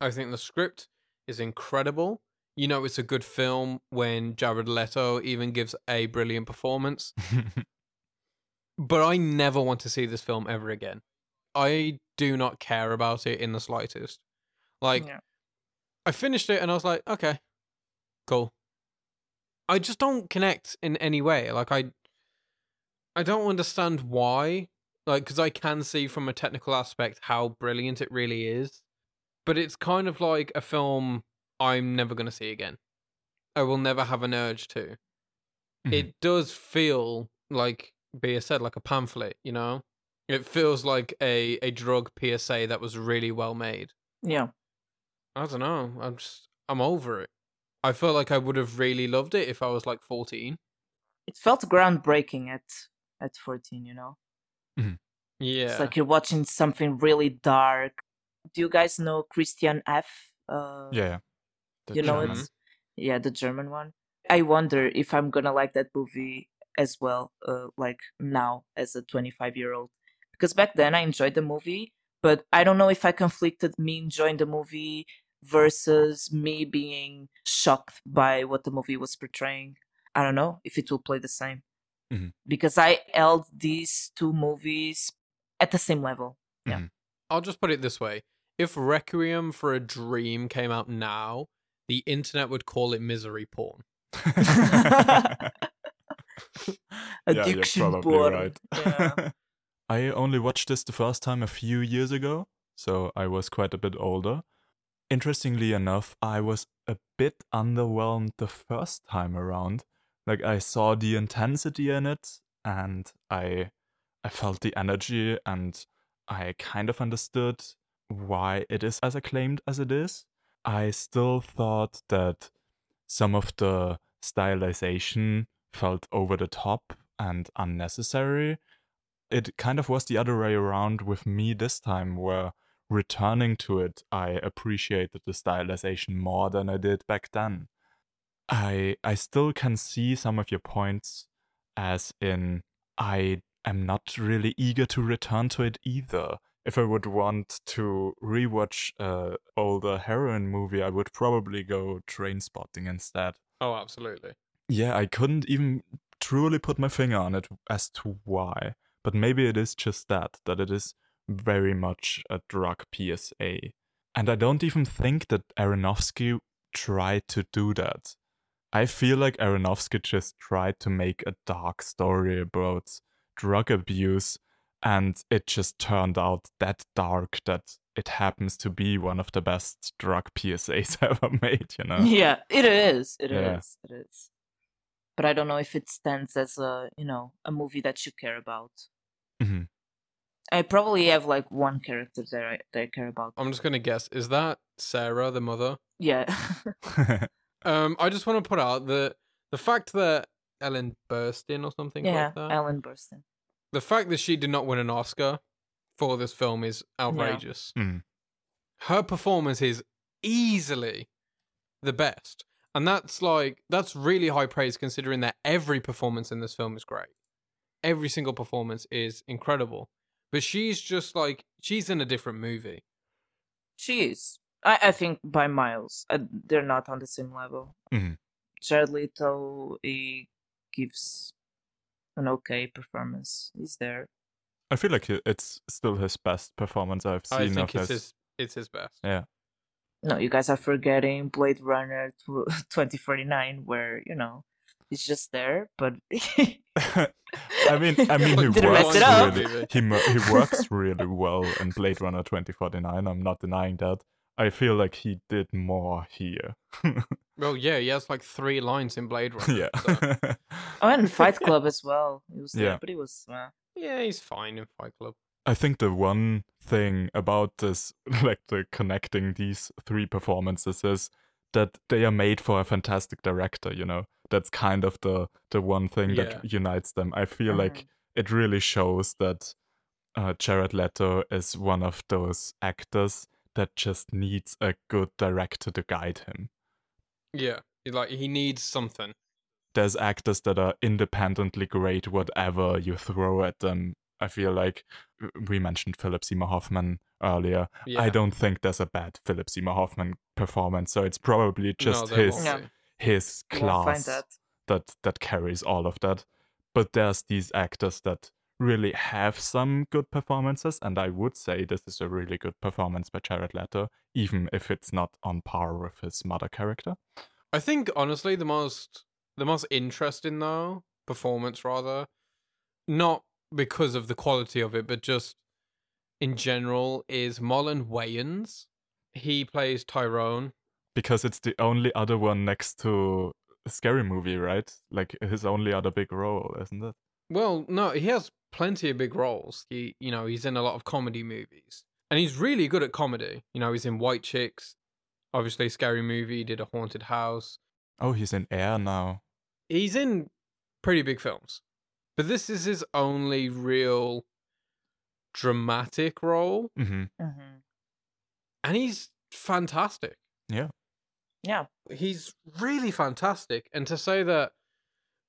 I think the script is incredible. You know, it's a good film when Jared Leto even gives a brilliant performance. But I never want to see this film ever again. I do not care about it in the slightest. Like, Yeah. I finished it and I was like, okay, cool. I just don't connect in any way. Like, I, I don't understand why. Like, because I can see from a technical aspect how brilliant it really is, but it's kind of like a film I'm never going to see again. I will never have an urge to. Mhm. It does feel like Bea said, like a pamphlet. You know, it feels like a a drug PSA that was really well made. Yeah. I don't know. I'm just I'm over it. I feel like I would have really loved it if I was like 14. It felt groundbreaking at at 14, you know? Yeah. It's like you're watching something really dark. Do you guys know Christian F? Uh, yeah. the you know German. it's yeah the german one i wonder if i'm gonna like that movie as well uh, like now as a 25 year old because back then i enjoyed the movie but i don't know if i conflicted me enjoying the movie versus me being shocked by what the movie was portraying i don't know if it will play the same Mhm. because i held these two movies at the same level Yeah. I'll just put it this way. If Requiem for a Dream came out now, the internet would call it misery porn. Yeah, you're addiction probably porn right. yeah. I only watched this the first time a few years ago, so I was quite a bit older. Interestingly enough, I was a bit underwhelmed the first time around. Like I saw the intensity in it and I I felt the energy and I kind of understood why it is as acclaimed as it is. I still thought that some of the stylization felt over the top and unnecessary. It kind of was the other way around with me this time, where returning to it, I appreciated the stylization more than I did back then. I I still can see some of your points, as in I am not really eager to return to it either. If I would want to rewatch a older heroin movie, I would probably go Trainspotting instead. Oh, absolutely. Yeah, I couldn't even truly put my finger on it as to why, but maybe it is just that that it is very much a drug PSA, and I don't even think that Aronofsky tried to do that. I feel like Aronofsky just tried to make a dark story about drug abuse, and it just turned out that dark that it happens to be one of the best drug PSAs ever made, you know? Yeah, it is. It is. Yeah. It is. But I don't know if it stands as a you know a movie that you care about. Mm-hmm. I probably have like one character that I that I care about. I'm just gonna guess. Is that Sarah, the mother? Yeah. Um, I just want to put out the the fact that Ellen Burstyn or something yeah. like that. Ellen Burstyn. the fact that she did not win an Oscar for this film is outrageous. Mm. Her performance is easily the best. And that's like that's really high praise considering that every performance in this film is great. Every single performance is incredible. But she's just like she's in a different movie. She is. I, I think by miles. Uh, they're not on the same level. Mhm. Jared Leto he gives an okay performance. He's there. I feel like it's still his best performance I've seen I of think it's his. his it's his best. Yeah. No, you guys are forgetting Blade Runner 2049, where you know he's just there, but I mean, I mean, he works really. He he works really well in Blade Runner 2049. I'm not denying that. I feel like he did more here. Well, yeah, he has like three lines in Blade Runner. so- yeah. oh, and Fight Club as well. He was there, Yeah. but he was. Uh, Yeah, he's fine in Fight Club. I think the one thing about this, like the connecting these three performances, is that they are made for a fantastic director. You know, that's kind of the the one thing Yeah. that unites them. I feel Mhm. like it really shows that uh, Jared Leto is one of those actors that just needs a good director to guide him. Yeah, he- like he needs something. there's actors that are independently great whatever you throw at them i feel like we mentioned philip seymour hoffman earlier Yeah. i don't think there's a bad philip seymour hoffman performance so it's probably just no, his won't his you won't find class that. that that carries all of that but there's these actors that really have some good performances and i would say this is a really good performance by jared leto even if it's not on par with his mother character I think honestly the most the most interesting though performance rather, not because of the quality of it, but just in general, is Marlon Wayans. He plays Tyrone. because it's the only other one next to scary movie, right? Like his only other big role, isn't it? Well, no, he has plenty of big roles. He, you know, he's in a lot of comedy movies, and he's really good at comedy. You know, he's in White Chicks, obviously Scary Movie. Did a Haunted House. Oh, he's in Air now. He's in pretty big films, but this is his only real dramatic role, hmm hmm and he's fantastic. Yeah. Yeah. he's really fantastic. And to say that,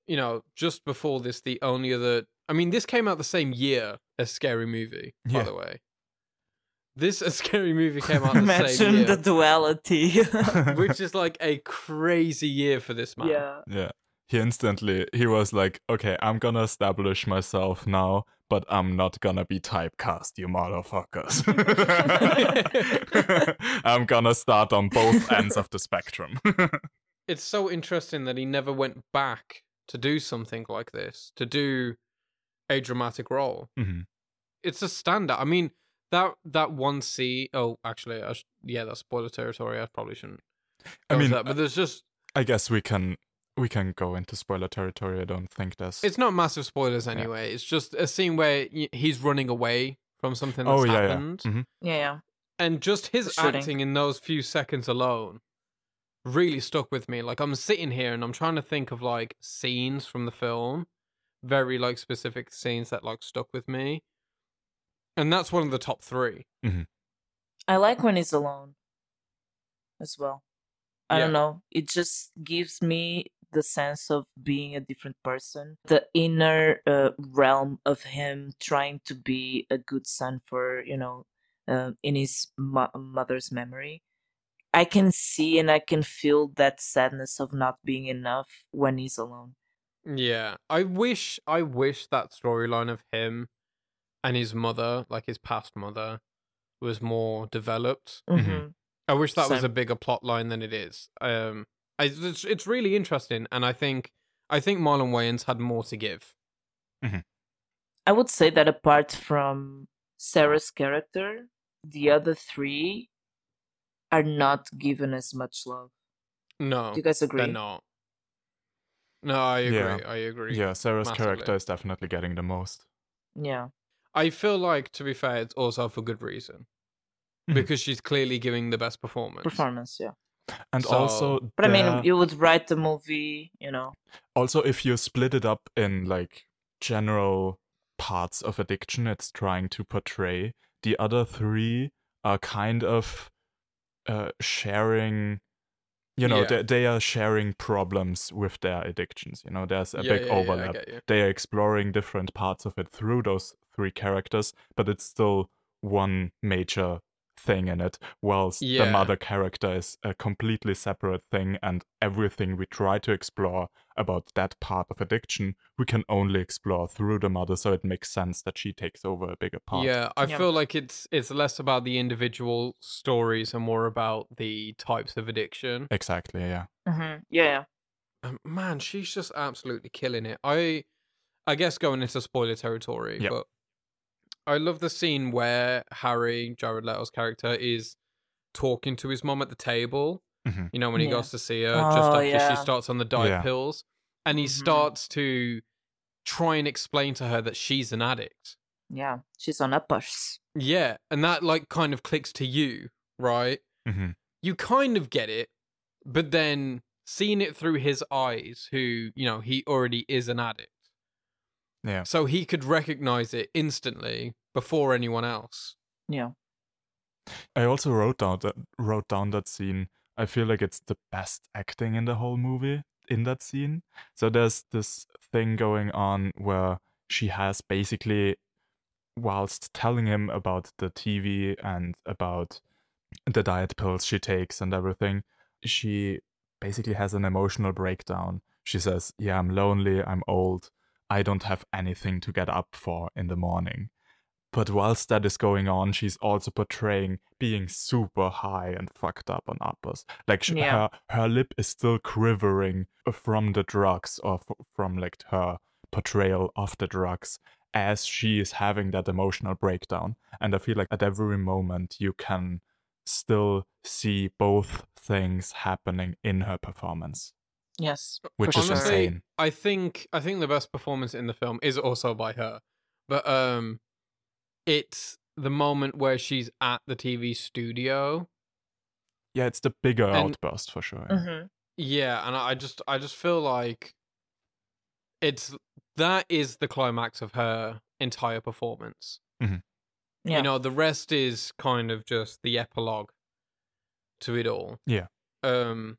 you know, just before this, the only other, I mean, this came out the same year as Scary Movie, by Yeah. the way. This a Scary Movie came out the same Imagine year, the duality. which is like a crazy year for this man. yeah. Yeah. He instantly he was like, okay, I'm gonna establish myself now, but I'm not gonna be typecast, you motherfuckers. I'm gonna start on both ends of the spectrum. It's so interesting that he never went back to do something like this, to do a dramatic role. Mhm. It's a standout. I mean, that that one scene. Oh, actually, I sh- yeah, that's spoiler territory. I probably shouldn't. I go into mean, that, but there's just I guess we can we can go into spoiler territory. I don't think there's it's not massive spoilers anyway. It's just a scene where he's running away from something that's Oh yeah, yeah. happened, Mhm. Yeah, yeah. and just his acting in those few seconds alone really stuck with me. Like I'm sitting here and I'm trying to think of like scenes from the film, very like specific scenes that like stuck with me, and that's one of the top three. I like when he's alone as well. I Yeah. don't know. It just gives me the sense of being a different person. The inner uh, realm of him trying to be a good son for, you know, uh, in his mo- mother's memory. I can see and I can feel that sadness of not being enough when he's alone. Yeah, I wish I wish that storyline of him and his mother, like his past mother, was more developed. Mhm. I wish that was a bigger plot line than it is. Um, I, it's, it's really interesting, and I think I think Marlon Wayans had more to give. I would say that apart from Sarah's character, the other three are not given as much love. No, Do you guys agree? they're not. No, I agree. Yeah. I agree. Yeah, Sarah's massively. character is definitely getting the most. Yeah. I feel like, to be fair, it's also for good reason Mhm. because she's clearly giving the best performance. Performance, yeah. And So- also, But I there- mean, you would write the movie, you know. also if you split it up in like general parts of addiction it's trying to portray the other three are kind of uh, sharing you know Yeah. they, they are sharing problems with their addictions you know there's a Yeah, big yeah, overlap they are exploring different parts of it through those three characters but it's still one major thing in it whilst the mother character is a completely separate thing and everything we try to explore about that part of addiction we can only explore through the mother so it makes sense that she takes over a bigger part Yeah, I Yeah. feel like it's it's less about the individual stories and more about the types of addiction. exactly yeah hmm Yeah, yeah. Um, man, she's just absolutely killing it. I I guess going into spoiler territory, Yep. but I love the scene where Harry, Jared Leto's character, is talking to his mom at the table. Mhm. You know, when he Yeah. goes to see her just Oh, after yeah. she starts on the diet Yeah. pills. And he Mhm. starts to try and explain to her that she's an addict. Yeah. She's on uppers. Yeah, and that like kind of clicks to you, right? hmm You kind of get it, but then seeing it through his eyes, who, you know, he already is an addict. Yeah So he could recognize it instantly before anyone else. Yeah. I also wrote down that wrote down that scene. I feel like it's the best acting in the whole movie in that scene. So there's this thing going on where she has basically whilst telling him about the TV and about the diet pills she takes and everything, she basically has an emotional breakdown. She says, "Yeah, I'm lonely, I'm old. I don't have anything to get up for in the morning." But whilst that is going on, she's also portraying being super high and fucked up on uppers. Like sh- Yeah. her her lip is still quivering from the drugs or f- from like her portrayal of the drugs as she is having that emotional breakdown. And I feel like at every moment you can still see both things happening in her performance, Yes. which for is sure. Honestly, insane. I think I think the best performance in the film is also by her. But um it's the moment where she's at the TV studio. Yeah, it's the bigger And- outburst for sure. hmm Yeah, and I I just I just feel like it's that is the climax of her entire performance. Yeah. You know, the rest is kind of just the epilogue to it all. Yeah. Um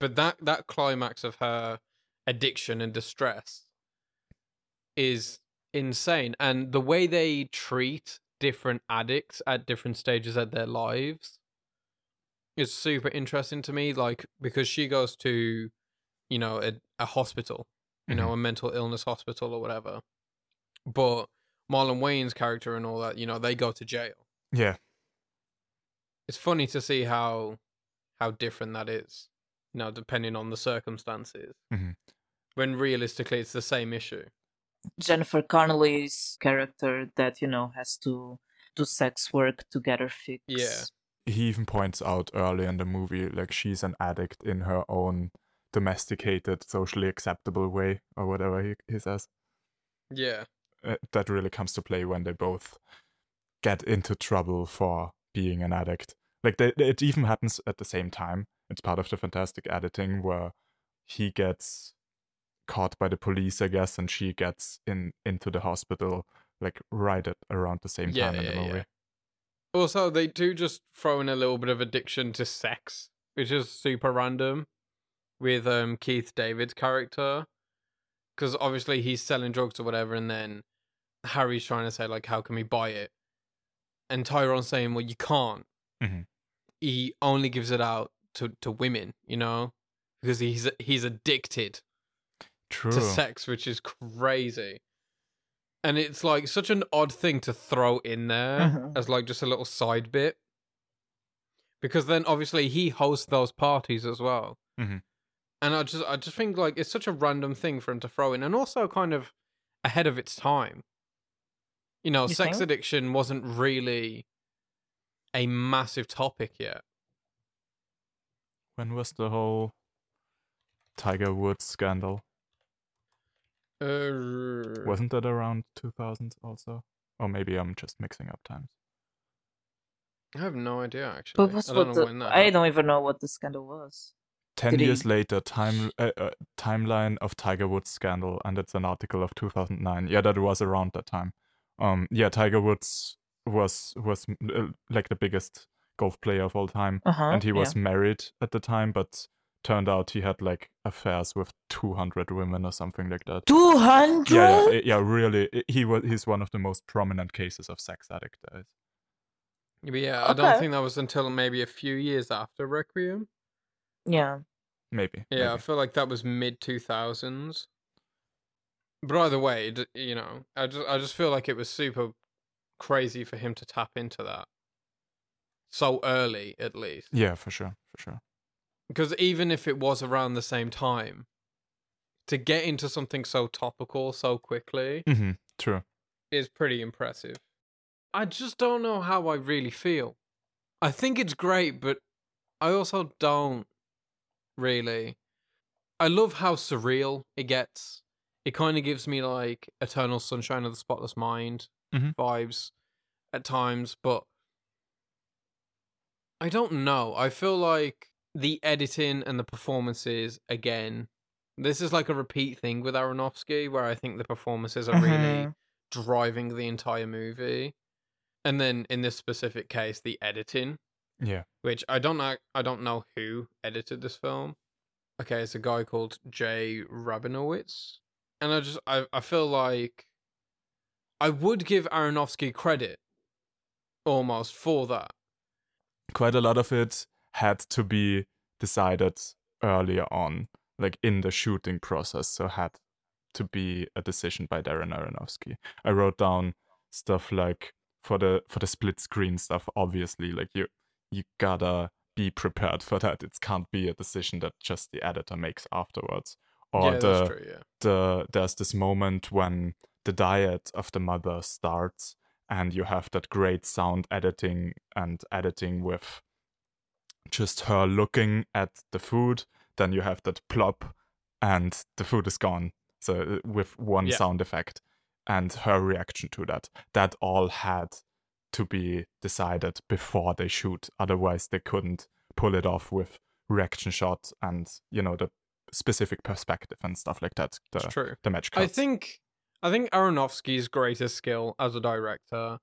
but that that climax of her addiction and distress is insane. And the way they treat different addicts at different stages of their lives is super interesting to me like because she goes to you know a, a hospital you know mm-hmm. a mental illness hospital or whatever. But Marlon Wayans' character and all that you know they go to jail. Yeah. it's funny to see how how different that is you know depending on the circumstances Mhm. when realistically it's the same issue Jennifer Connelly's character that, you know, has to do sex work to get her fix. Yeah. he even points out early in the movie like she's an addict in her own domesticated socially acceptable way or whatever he, he says yeah uh, that really comes to play when they both get into trouble for being an addict like they, it even happens at the same time it's part of the fantastic editing where he gets caught by the police i guess and she gets in into the hospital like right at around the same Yeah, time in yeah, the movie yeah. Also, they do just throw in a little bit of addiction to sex, which is super random with um Keith David's character. Because obviously he's selling drugs or whatever, and then Harry's trying to say, like, how can we buy it? And Tyrone's saying, well, you can't. Mhm. He only gives it out to, to women, you know? Because he's he's addicted. True. to sex, which is crazy. And it's like such an odd thing to throw in there Mhm. as like just a little side bit. Because then obviously he hosts those parties as well. Mhm. And I just I just think like it's such a random thing for him to throw in and also kind of ahead of its time. You know, You sex think? addiction wasn't really a massive topic yet. When was the whole Tiger Woods scandal? Uh, Wasn't that around 2000 also? Or maybe I'm just mixing up times. I have no idea actually. But what's I don't what know the, when that I happened. don't even know what the scandal was. 10 Did he- years later, time uh, uh, timeline of Tiger Woods scandal, and it's an article of 2009. Yeah, that was around that time. Um, yeah, Tiger Woods was was uh, like the biggest golf player of all time, Uh-huh. and he yeah. was married at the time, but turned out he had like affairs with 200 women or something like that. 200? Yeah, yeah, yeah, really. He was he's one of the most prominent cases of sex addict. But yeah, I don't think that was until maybe a few years after Requiem. Yeah. Maybe. Yeah, I feel like that was mid two thousands. But either way, you know, I just I just feel like it was super crazy for him to tap into that so early, at least. Yeah, for sure, for sure. Because even if it was around the same time, to get into something so topical so quickly hmm True. is pretty impressive. I just don't know how I really feel. I think it's great, but I also don't really. I love how surreal it gets. It kind of gives me like Eternal Sunshine of the Spotless Mind Mhm. vibes at times, but I don't know. I feel like the editing and the performances again. This is like a repeat thing with Aronofsky, where I think the performances are really Mhm. driving the entire movie. And then in this specific case, the editing, Yeah. which I don't know I don't know who edited this film. Okay, it's a guy called Jay Rabinowitz. And I just I, I feel like I would give Aronofsky credit almost for that. Quite a lot of it had to be decided earlier on, like in the shooting process. So had to be a decision by Darren Aronofsky. I wrote down stuff like for the for the split screen stuff. Obviously, like you you gotta be prepared for that. It can't be a decision that just the editor makes afterwards. Or yeah, the that's true, yeah. the there's this moment when the diet of the mother starts and you have that great sound editing and editing with just her looking at the food then you have that plop and the food is gone so uh, with one Yeah. sound effect and her reaction to that that all had to be decided before they shoot otherwise they couldn't pull it off with reaction shot and you know the specific perspective and stuff like that the, true. the match I think I think Aronofsky's greatest skill as a director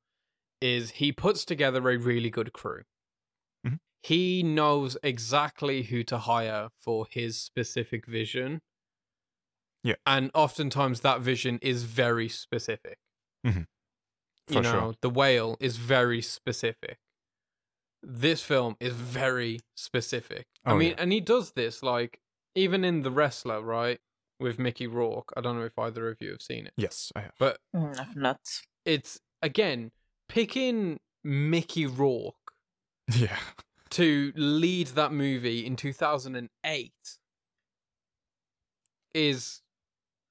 is he puts together a really good crew. Mhm. He knows exactly who to hire for his specific vision. Yeah. And oftentimes that vision is very specific. Mhm. You know, sure. the whale is very specific. This film is very specific. I Oh, mean, yeah. and he does this like even in The Wrestler, right? With Mickey Rourke. I don't know if either of you have seen it. yes i have But Mm, I've not. it's again picking Mickey Rourke yeah to lead that movie in 2008 is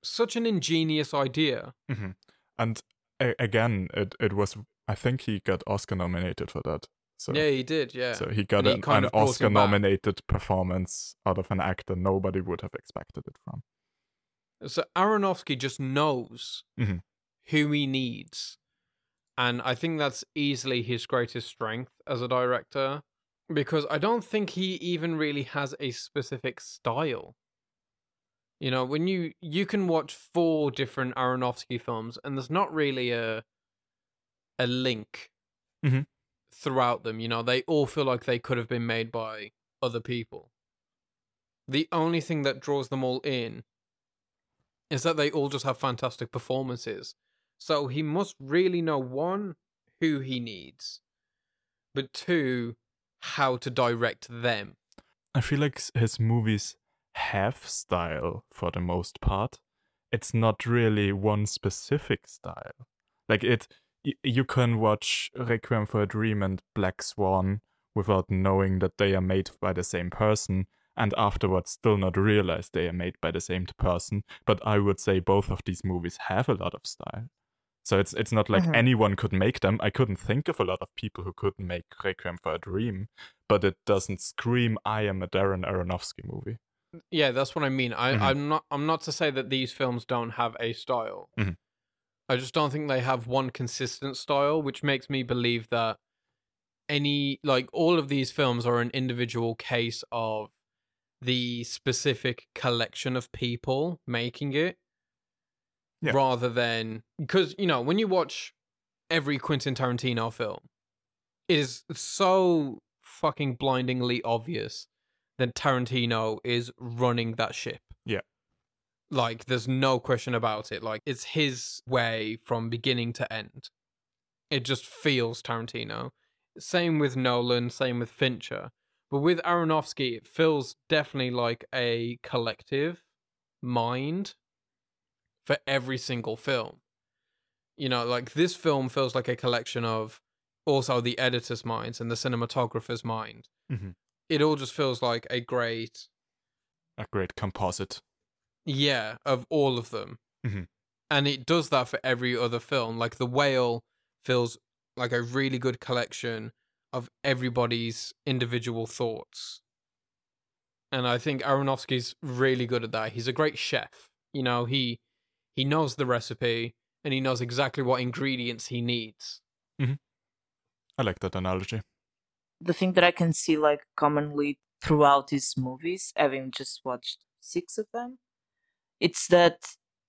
such an ingenious idea. hmm and a- again it, it was i think he got oscar nominated for that so yeah, he did. Yeah. so he got And he an, an of brought him oscar nominated performance out of an actor nobody would have expected it from So Aronofsky just knows Mhm. who he needs. And I think that's easily his greatest strength as a director because I don't think he even really has a specific style. You know, when you you can watch four different Aronofsky films and there's not really a a link Mhm. throughout them, you know, they all feel like they could have been made by other people. The only thing that draws them all in is that they all just have fantastic performances. So he must really know one, who he needs, but two, how to direct them. i feel like his movies have style for the most part it's not really one specific style. Like it, you can watch Requiem for a Dream and Black Swan without knowing that they are made by the same person, and afterwards still not realize they are made by the same person. But I would say both of these movies have a lot of style. So it's it's not like Mhm. anyone could make them. I couldn't think of a lot of people who could make Requiem for a Dream, but it doesn't scream I am a Darren Aronofsky movie. Yeah, that's what I mean. I, Mhm. I'm not. I'm not to say that these films don't have a style. Mhm. I just don't think they have one consistent style, which makes me believe that any like all of these films are an individual case of the specific collection of people making it, Yeah. rather than because you know when you watch every Quentin Tarantino film, it is so fucking blindingly obvious that Tarantino is running that ship. Yeah. Like, there's no question about it. Like, it's his way from beginning to end. It just feels Tarantino. Same with Nolan, same with Fincher. But with Aronofsky, it feels definitely like a collective mind for every single film. You know, like this film feels like a collection of also the editor's minds and the cinematographer's mind. Mhm. It all just feels like a great A great composite. yeah, of all of them. Mhm. And it does that for every other film. Like The Whale feels like a really good collection of everybody's individual thoughts. And I think Aronofsky's really good at that. He's a great chef. You know, he he knows the recipe and he knows exactly what ingredients he needs. Mm-hmm. I like that analogy. the thing that I can see like commonly throughout his movies, having just watched six of them, it's that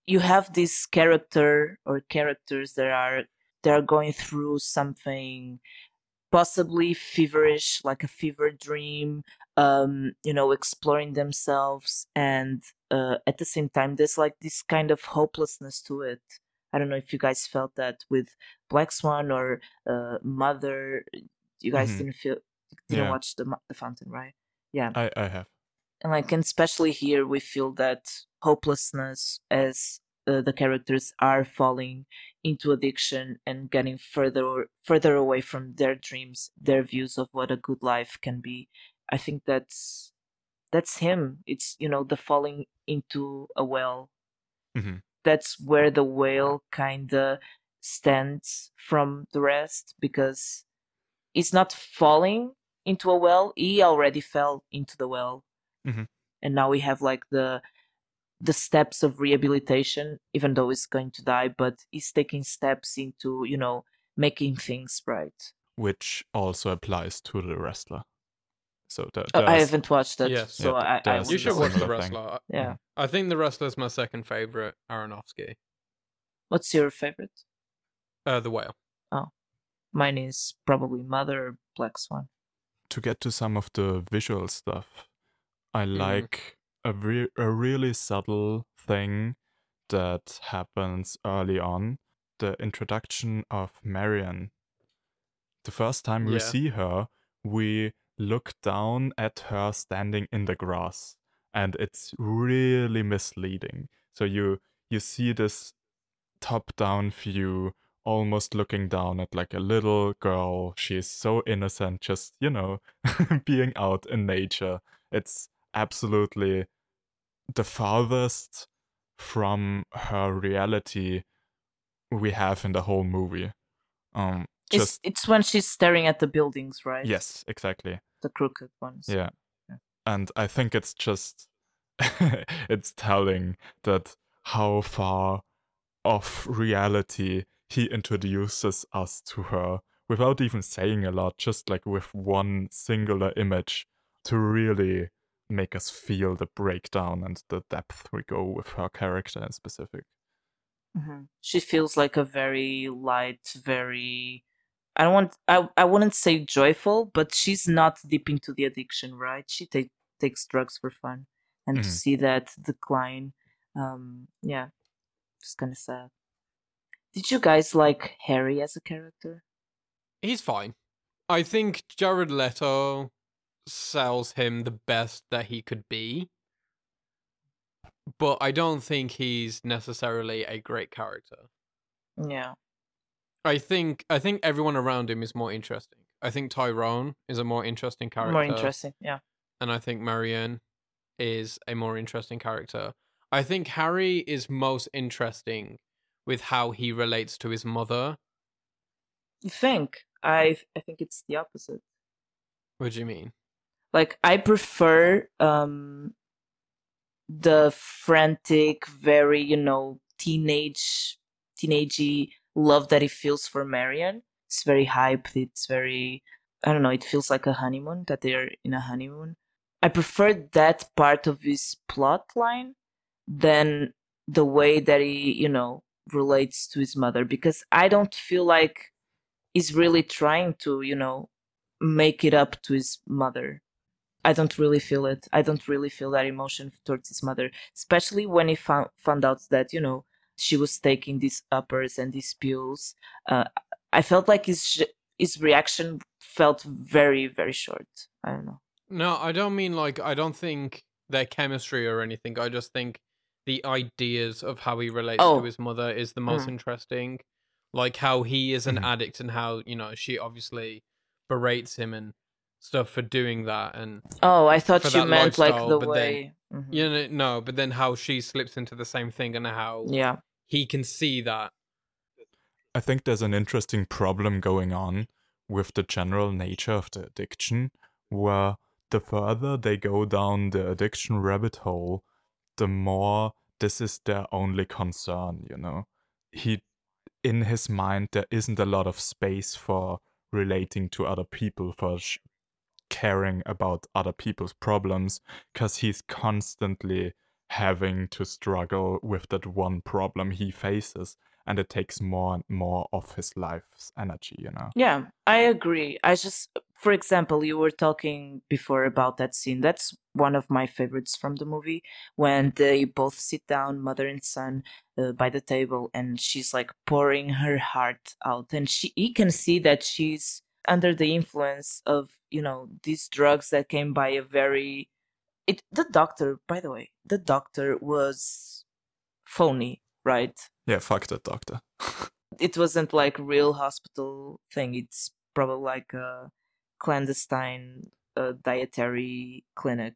you have this character or characters that are they are going through something possibly feverish, like a fever dream, um, you know, exploring themselves, and uh, at the same time, there's like this kind of hopelessness to it. I don't know if you guys felt that with Black Swan or uh, Mother. You guys Mhm. didn't feel didn't Yeah. watch the the Fountain, right? Yeah, I, I have. and like and especially here we feel that hopelessness as uh, the characters are falling into addiction and getting further further away from their dreams their views of what a good life can be. I think that's that's him. It's you know the falling into a well. Mhm. that's where the whale kind of stands from the rest because it's not falling into a well. He already fell into the well. Mhm. and now we have like the the steps of rehabilitation even though he's going to die but he's taking steps into you know making things right Which also applies to the wrestler. So there, Oh, i haven't watched it Yes. so Yeah, i, I there's You should watch The similar thing. Wrestler. yeah I think The wrestler is my second favorite Aronofsky. what's your favorite Uh, The Whale. Oh, mine is probably mother or black swan to get to some of the visual stuff, I like a, re- a really subtle thing that happens early on the introduction of Marion. The first time we Yeah. see her, we look down at her standing in the grass, and it's really misleading. So you you see this top-down view almost looking down at like a little girl. She's so innocent, just, you know, being out in nature. It's absolutely the farthest from her reality we have in the whole movie. Um it's, it's when she's staring at the buildings right yes, exactly. the crooked ones Yeah. Yeah. And I think it's just it's telling that how far off reality he introduces us to her without even saying a lot, just like with one singular image to really make us feel the breakdown and the depth we go with her character in specific. hmm She feels like a very light, very. I don't want. I I wouldn't say joyful, but she's not deep into the addiction, right? She take, takes drugs for fun, and to Mhm. see that decline, um, yeah, it's kind of sad. Did you guys like Harry as a character? He's fine. I think Jared Leto sells him the best that he could be. but I don't think he's necessarily a great character. Yeah. I think I think everyone around him is more interesting. I think Tyrone is a more interesting character. More interesting. Yeah. and I think Marianne is a more interesting character. I think Harry is most interesting with how he relates to his mother. You think? I I think it's the opposite. What do you mean? Like I prefer um the frantic, very, you know, teenage teenagey love that he feels for Marion. It's very hyped, it's very I don't know, it feels like a honeymoon that they're in a honeymoon. I prefer that part of his plot line than the way that he, you know, relates to his mother because I don't feel like he's really trying to, you know, make it up to his mother. I don't really feel it. I don't really feel that emotion towards his mother, especially when he found found out that you know she was taking these uppers and these pills. Uh, I felt like his his reaction felt very very short. I don't know. No, I don't mean like I don't think their chemistry or anything. I just think the ideas of how he relates Oh. to his mother is the most Mm. interesting. Like how he is an Mhm. addict and how, you know, she obviously berates him and stuff for doing that and Oh, I thought For you meant like the but then- way. Mhm. you know no, but then how she slips into the same thing and how Yeah. he can see that. I think there's an interesting problem going on with the general nature of the addiction, where the further they go down the addiction rabbit hole, the more this is their only concern, you know. He, in his mind, there isn't a lot of space for relating to other people, for sh- caring about other people's problems, because he's constantly having to struggle with that one problem he faces and it takes more and more of his life's energy, you know. Yeah, I agree. I just, for example, you were talking before about that scene. That's one of my favorites from the movie when they both sit down, mother and son, uh, by the table, and she's like pouring her heart out, and she he can see that she's under the influence of you know these drugs that came by a very it the doctor by the way the doctor was phony right Yeah, fuck that doctor. it wasn't like real hospital thing. It's probably like a clandestine uh, dietary clinic.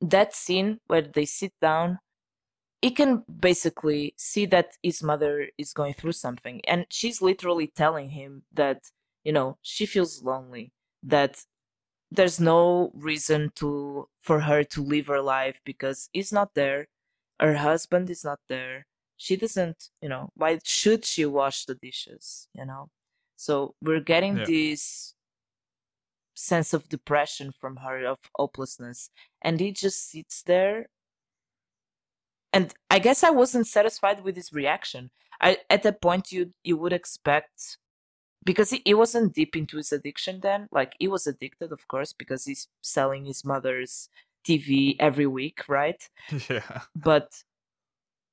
That scene where they sit down, he can basically see that his mother is going through something, and she's literally telling him that you know she feels lonely, that there's no reason to for her to live her life because he's not there, her husband is not there she doesn't you know why should she wash the dishes you know? So we're getting Yeah. this sense of depression from her of hopelessness and he just sits there. And i guess i wasn't satisfied with his reaction. I at that point you you would expect because he, he wasn't deep into his addiction then like he was addicted of course because he's selling his mother's tv every week right yeah. but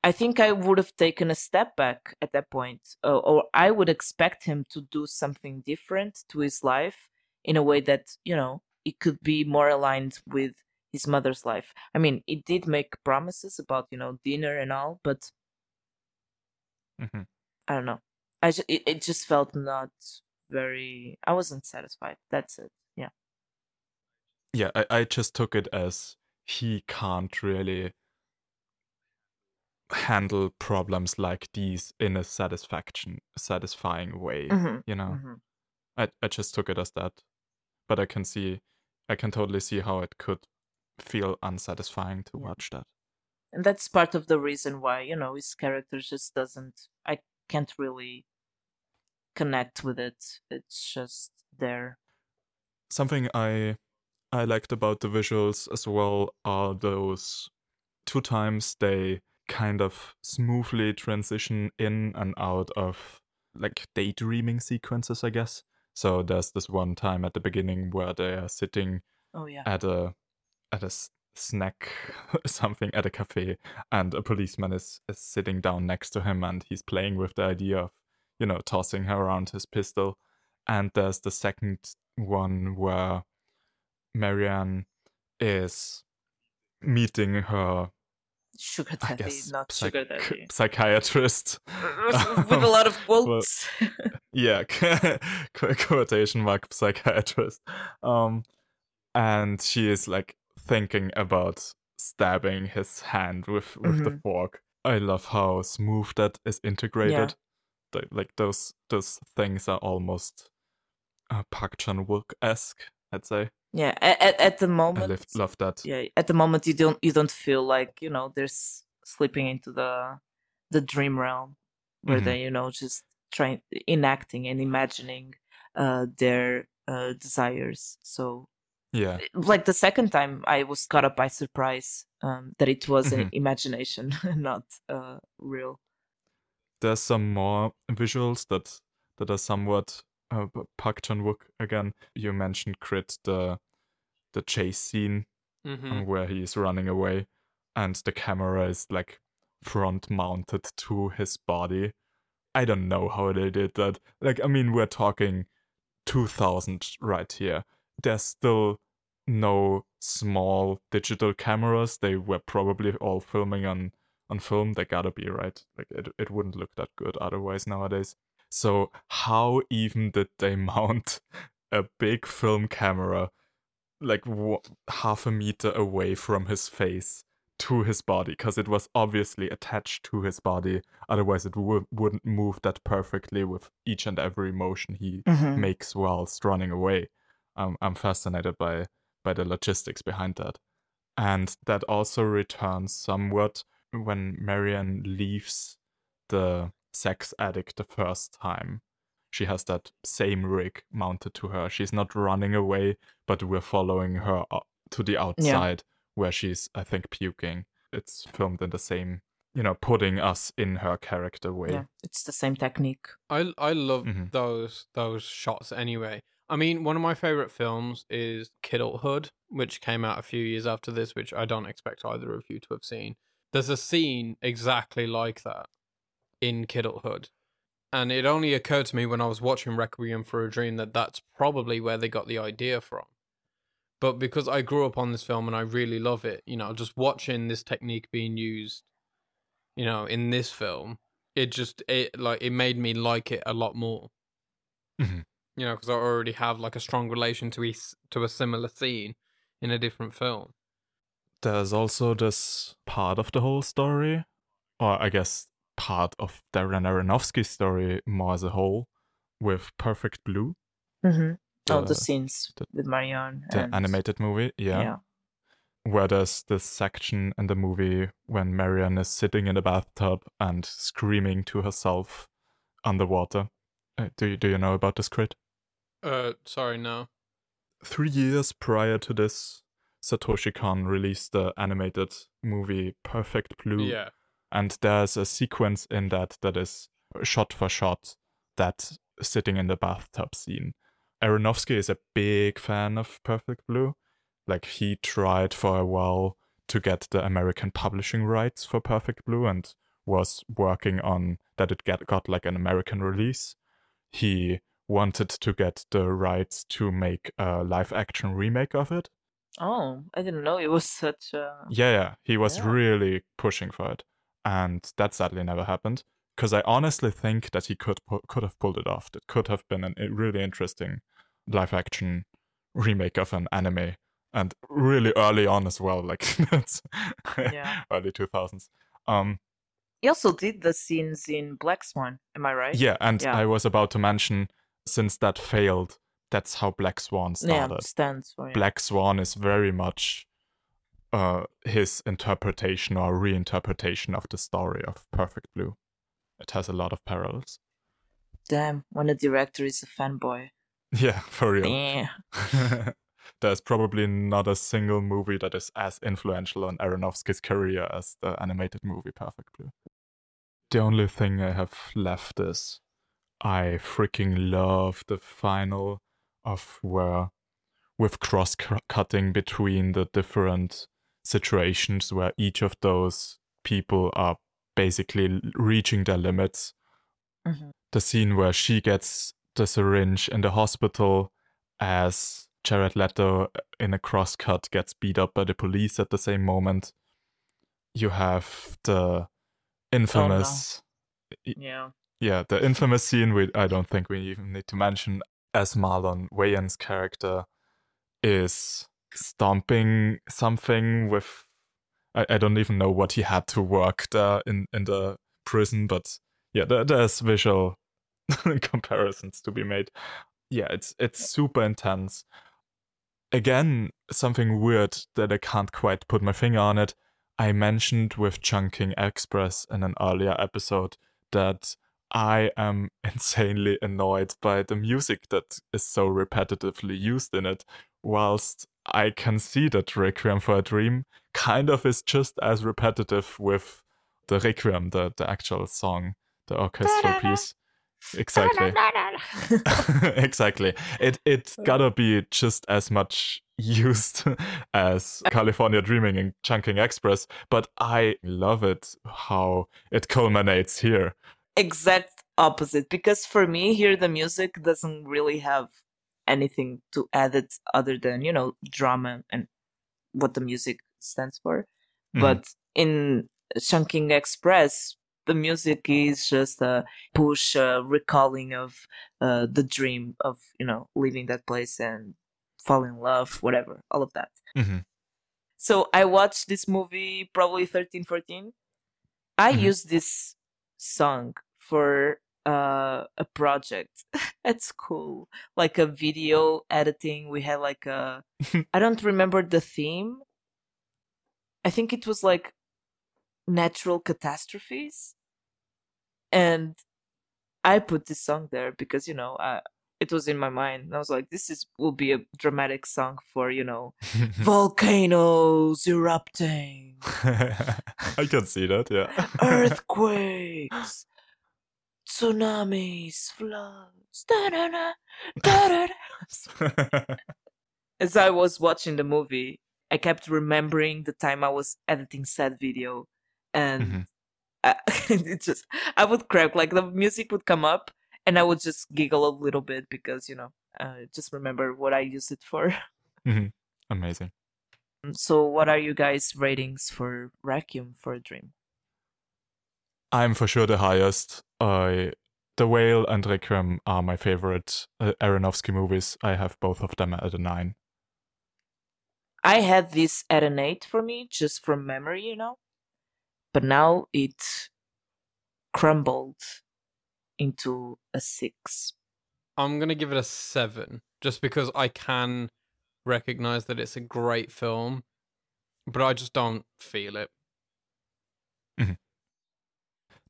I think I would have taken a step back at that point, uh, or I would expect him to do something different to his life in a way that you know it could be more aligned with his mother's life. I mean, it did make promises about you know dinner and all, but hmm I don't know. I ju- it, it just felt not very. I wasn't satisfied. That's it. Yeah. Yeah, I, I just took it as he can't really handle problems like these in a satisfaction satisfying way. Mhm, You know? mhm. I, I just took it as that. But I can see I can totally see how it could feel unsatisfying to Yeah. watch that. And that's part of the reason why you know his character just doesn't. I can't really connect with it. It's just there. Something I I liked about the visuals as well are those two times they kind of smoothly transition in and out of like daydreaming sequences, I guess. So there's this one time at the beginning where they are sitting Oh yeah. at a at a snack something at a cafe and a policeman is, is sitting down next to him and he's playing with the idea of you know tossing her around his pistol and there's the second one where marianne is meeting her sugar daddy, guess not psych- sugar daddy. psychiatrist. With a lot of Well, quotes. yeah, quotation mark psychiatrist. Um, and she is like thinking about stabbing his hand with with the Mhm. fork. I love how smooth that is integrated. Th- Like those those things are almost uh, Park Chan Wook esque. I'd say. yeah, at, at, the I moment, live, love that. yeah, at the moment you don't you don't feel like you know there's slipping into the the dream realm where Mhm. they you know just trying enacting and imagining uh their uh desires. So Yeah, like the second time I was caught up by surprise um that it was an Mhm. imagination, not uh real. there's some more visuals that that are somewhat uh, Park Chan Wook again. You mentioned Crit the the chase scene Mm-hmm. where he's running away, and the camera is like front mounted to his body. I don't know how they did that. Like, I mean, we're talking 2000 right here. There's still no small digital cameras. They were probably all filming on on film. They gotta be right. Like, it it wouldn't look that good otherwise nowadays. So, how even did they mount a big film camera like w- half a meter away from his face to his body because it was obviously attached to his body otherwise it w- wouldn't move that perfectly with each and every motion he Mhm. makes whilst running away um, i'm fascinated by by the logistics behind that and that also returns somewhat when marianne leaves the sex addict the first time she has that same rig mounted to her she's not running away but we're following her o- to the outside where she's i think puking it's filmed in the same you know putting us in her character way Yeah, it's the same technique. I I love Mhm. those those shots anyway. I mean, one of my favorite films is Kidulthood, which came out a few years after this, which I don't expect either of you to have seen. There's a scene exactly like that in Kidulthood. And it only occurred to me when I was watching Requiem for a Dream that that's probably where they got the idea from. But because I grew up on this film and I really love it, you know, just watching this technique being used, you know, in this film, it just it like it made me like it a lot more. Mhm. You know, because I already have like a strong relation to a s- to a similar scene in a different film. there's also this part of the whole story or i guess part of darren aronofsky's story more as a whole with perfect blue hmm oh, the the- scenes the- with Marion. the and, animated movie yeah. yeah. where there's this section in the movie when Marion is sitting in a bathtub and screaming to herself underwater uh, do, you, do you know about this crit Uh, sorry, no. three years prior to this satoshi kon released the animated movie perfect blue Yeah. and there's a sequence in that that is shot for shot that sitting in the bathtub scene. Aronofsky is a big fan of Perfect Blue. Like he tried for a while to get the American publishing rights for Perfect Blue and was working on that it get got like an American release. He wanted to get the rights to make a live action remake of it. Oh, I didn't know it was such a. Yeah, yeah. He was Yeah. really pushing for it, and that sadly never happened. Because I honestly think that he could pu- could have pulled it off. It could have been a really interesting live action remake of an anime, and really early on as well. Like that's Yeah. early two thousands. Um, He also did the scenes in Black Swan. Am I right? yeah, and Yeah. I was about to mention since that failed, that's how Black Swan started. Yeah, stands for. Yeah. Black Swan is very much uh, his interpretation or reinterpretation of the story of Perfect Blue. It has a lot of parallels. Damn, when a director is a fanboy. Yeah, for real. Yeah. There's probably not a single movie that is as influential on Aronofsky's career as the animated movie Perfect Blue. The only thing I have left is I freaking love the final of where with cross cutting between the different situations where each of those people are basically reaching their limits. Mhm. The scene where she gets the syringe in the hospital as Jared Leto uh, in a cross cut gets beat up by the police at the same moment. you have the infamous Yeah. Yeah, the infamous scene we I don't think we even need to mention as Marlon Wayans' character is stomping something with I, I don't even know what he had to work there in, in the prison, but yeah, there, there's visual comparisons to be made. Yeah, it's it's super intense. Again, something weird that I can't quite put my finger on it. I mentioned with Chungking Express in an earlier episode that I am insanely annoyed by the music that is so repetitively used in it, whilst I can see that Requiem for a Dream kind of is just as repetitive with the Requiem, the, the actual song, the orchestral piece. Exactly. exactly. It it gotta be just as much used as California Dreaming and Chungking Express, but I love it how it culminates here. Exact opposite because for me here the music doesn't really have anything to add it other than you know drama and what the music stands for Mhm. but in chungking express the music is just a push a recalling of uh, the dream of you know leaving that place and fall in love whatever all of that Mhm. so i watched this movie probably 13 14 i Mhm. used this song for uh, a project at school like a video editing. We had like a i don't remember the theme. I think it was like natural catastrophes. And i put this song there because you know uh, it was in my mind and i was like this is will be a dramatic song for you know volcanoes erupting. I can see that, yeah. earthquakes, tsunamis, floods. da-da-da, da-da-da. As I was watching the movie, I kept remembering the time I was editing said video, and Mhm. I, it just I would crack like the music would come up, and I would just giggle a little bit because you know I just remember what I used it for. Mhm. Amazing. So, what are you guys' ratings for Requiem for a Dream? I'm for sure the highest. I The Whale and Requiem are my favorite uh, Aronofsky movies. I have both of them at a nine. I had this at an eight for me, just from memory, you know. But now it crumbled into a six. I'm gonna give it a seven, just because I can recognize that it's a great film, but I just don't feel it.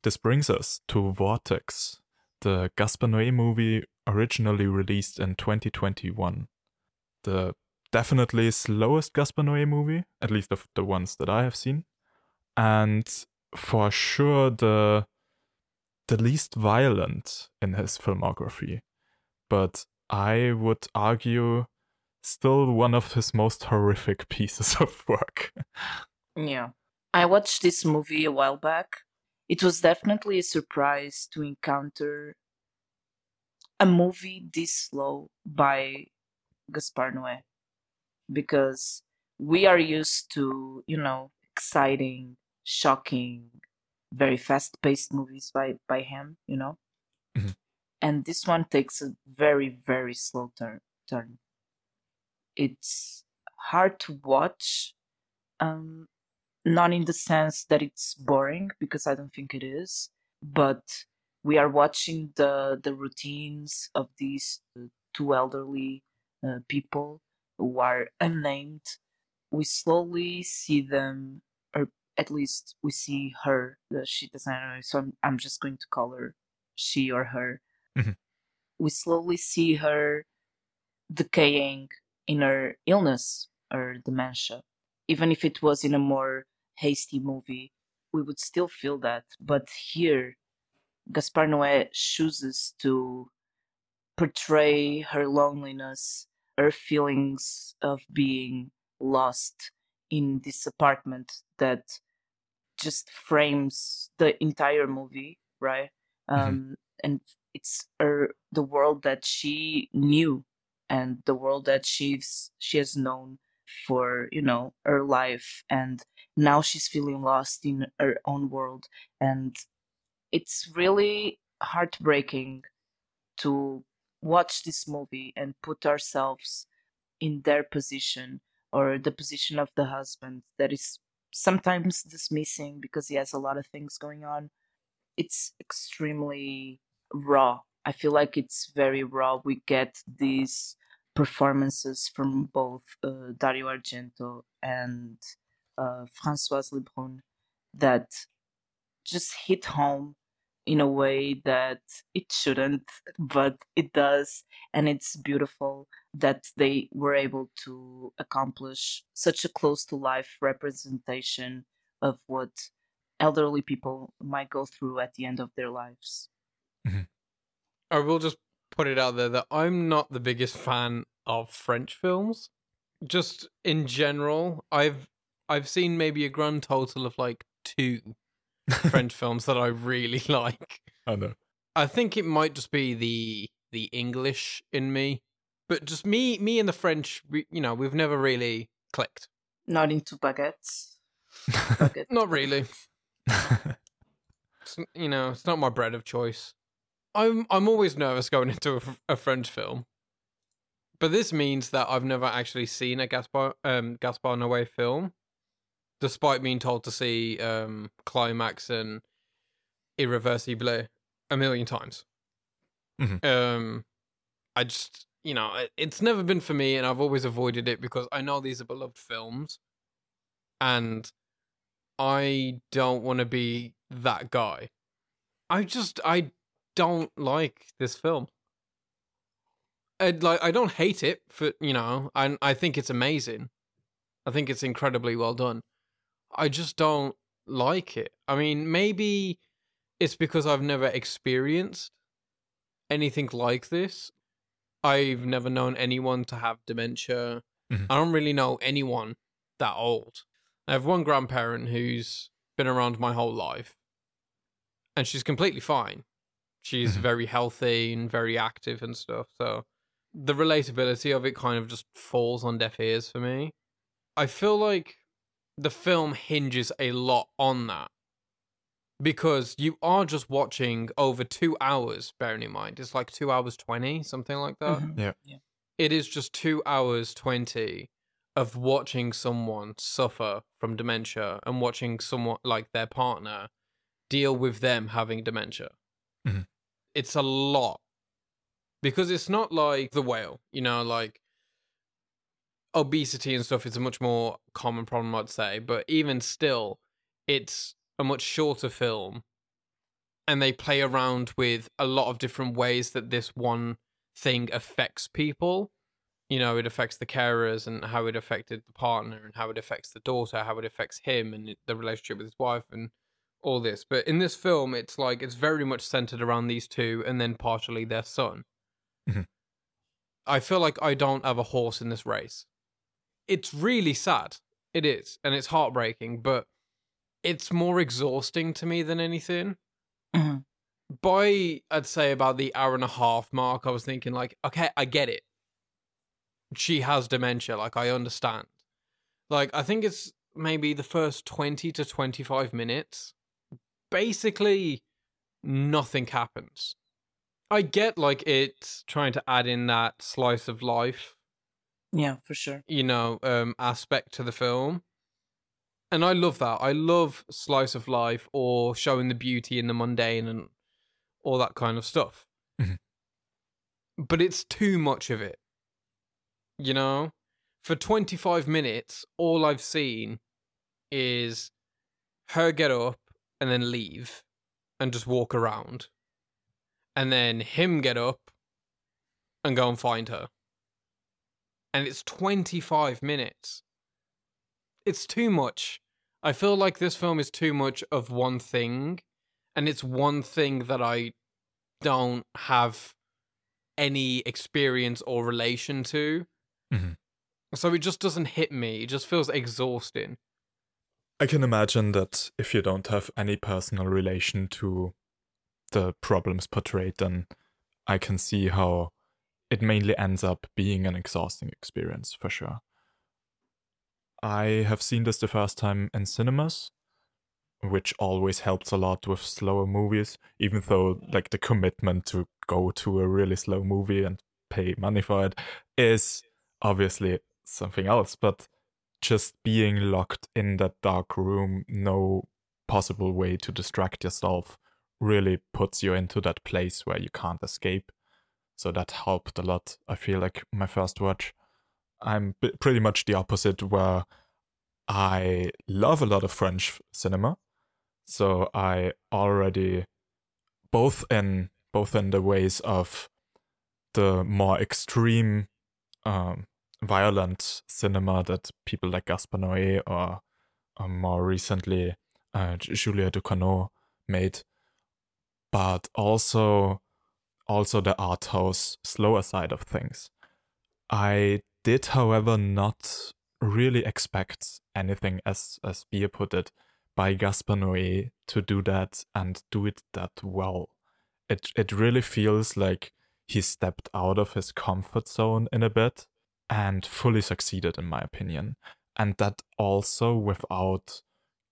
This brings us to Vortex, the Gaspar Noé movie originally released in 2021. The definitely slowest Gaspar Noé movie, at least of the ones that I have seen, and for sure the the least violent in his filmography. But I would argue still one of his most horrific pieces of work. Yeah. I watched this movie a while back. It was definitely a surprise to encounter a movie this slow by Gaspar Noé because we are used to, you know, exciting, shocking, very fast-paced movies by by him, you know. Mhm. And this one takes a very very slow turn turn. It's hard to watch um not in the sense that it's boring because I don't think it is, but we are watching the the routines of these uh, two elderly uh, people who are unnamed. We slowly see them, or at least we see her. Uh, she doesn't know, so I'm, I'm just going to call her she or her. Mhm. We slowly see her decaying in her illness or dementia even if it was in a more hasty movie, we would still feel that. But here, Gaspar Noé chooses to portray her loneliness, her feelings of being lost in this apartment that just frames the entire movie, right? Um, and it's her the world that she knew and the world that she's she has known for you know her life and now she's feeling lost in her own world and it's really heartbreaking to watch this movie and put ourselves in their position or the position of the husband that is sometimes dismissing because he has a lot of things going on. It's extremely raw. I feel like it's very raw. We get these performances from both uh, dario argento and uh, Françoise Lebrun that just hit home in a way that it shouldn't, but it does. And it's beautiful that they were able to accomplish such a close to life representation of what elderly people might go through at the end of their lives. I will just put it out there that I'm not the biggest fan of French films. Just in general, I've I've seen maybe a grand total of like two French films that I really like. I know. I think it might just be the the English in me, but just me me and the French, we, you know, we've never really clicked. Not into baguettes. Baguette. Not really. It's, you know, it's not my bread of choice. I'm I'm always nervous going into a French film, but this means that I've never actually seen a Gaspar um Gaspar Noé film, despite being told to see um Climax and Irreversible a million times. Mhm. Um, I just you know it's never been for me, and I've always avoided it because I know these are beloved films, and I don't want to be that guy. I just I don't like this film. I like I don't hate it for you know I I think it's amazing. I think it's incredibly well done. I just don't like it. I mean, maybe it's because I've never experienced anything like this. I've never known anyone to have dementia. Mhm. I don't really know anyone that old. I have one grandparent who's been around my whole life, and she's completely fine. She's Mhm. very healthy and very active and stuff. So the relatability of it kind of just falls on deaf ears for me. I feel like the film hinges a lot on that because you are just watching over two hours, bearing in mind it's like two hours 20, something like that Mhm. it is just two hours 20 of watching someone suffer from dementia and watching someone like their partner deal with them having dementia. Mhm. It's a lot because it's not like the whale, you know, like obesity and stuff is a much more common problem, I'd say. But even still, it's a much shorter film and they play around with a lot of different ways that this one thing affects people. You know, it affects the carers and how it affected the partner and how it affects the daughter, how it affects him and the relationship with his wife and all this. But in this film, it's like it's very much centered around these two and then partially their son. Mhm. I feel like I don't have a horse in this race. It's really sad. It is. And it's heartbreaking, but it's more exhausting to me than anything Mhm. by I'd say about the hour and a half mark, I was thinking like, okay, I get it. She has dementia, like I understand. Like I think it's maybe the first twenty to twenty five minutes. Basically, nothing happens. I get like it's trying to add in that slice of life Yeah, for sure. you know, um, aspect to the film. And I love that. I love slice of life or showing the beauty in the mundane and all that kind of stuff. Mhm. But it's too much of it. You know? For 25 minutes, all I've seen is her get up and then leave and just walk around. And then him get up and go and find her and it's 25 minutes. It's too much. I feel like this film is too much of one thing, and it's one thing that I don't have any experience or relation to. Mhm. So it just doesn't hit me. It just feels exhausting. I can imagine that if you don't have any personal relation to the problems portrayed, then I can see how it mainly ends up being an exhausting experience for sure. I have seen this the first time in cinemas, which always helps a lot with slower movies, even though like the commitment to go to a really slow movie and pay money for it is obviously something else. But just being locked in that dark room, no possible way to distract yourself, really puts you into that place where you can't escape. So that helped a lot. I feel like my first watch. I'm b- pretty much the opposite, where I love a lot of French cinema. So I already both in both in the ways of the more extreme um, violent cinema that people like Gaspar Noé or, or more recently uh, Julia Ducournau made, but also also the art house slower side of things. I did, however, not really expect anything, as as Bia put it, by Gaspar Noé to do that and do it that well. It it really feels like he stepped out of his comfort zone in a bit and fully succeeded, in my opinion. And that also without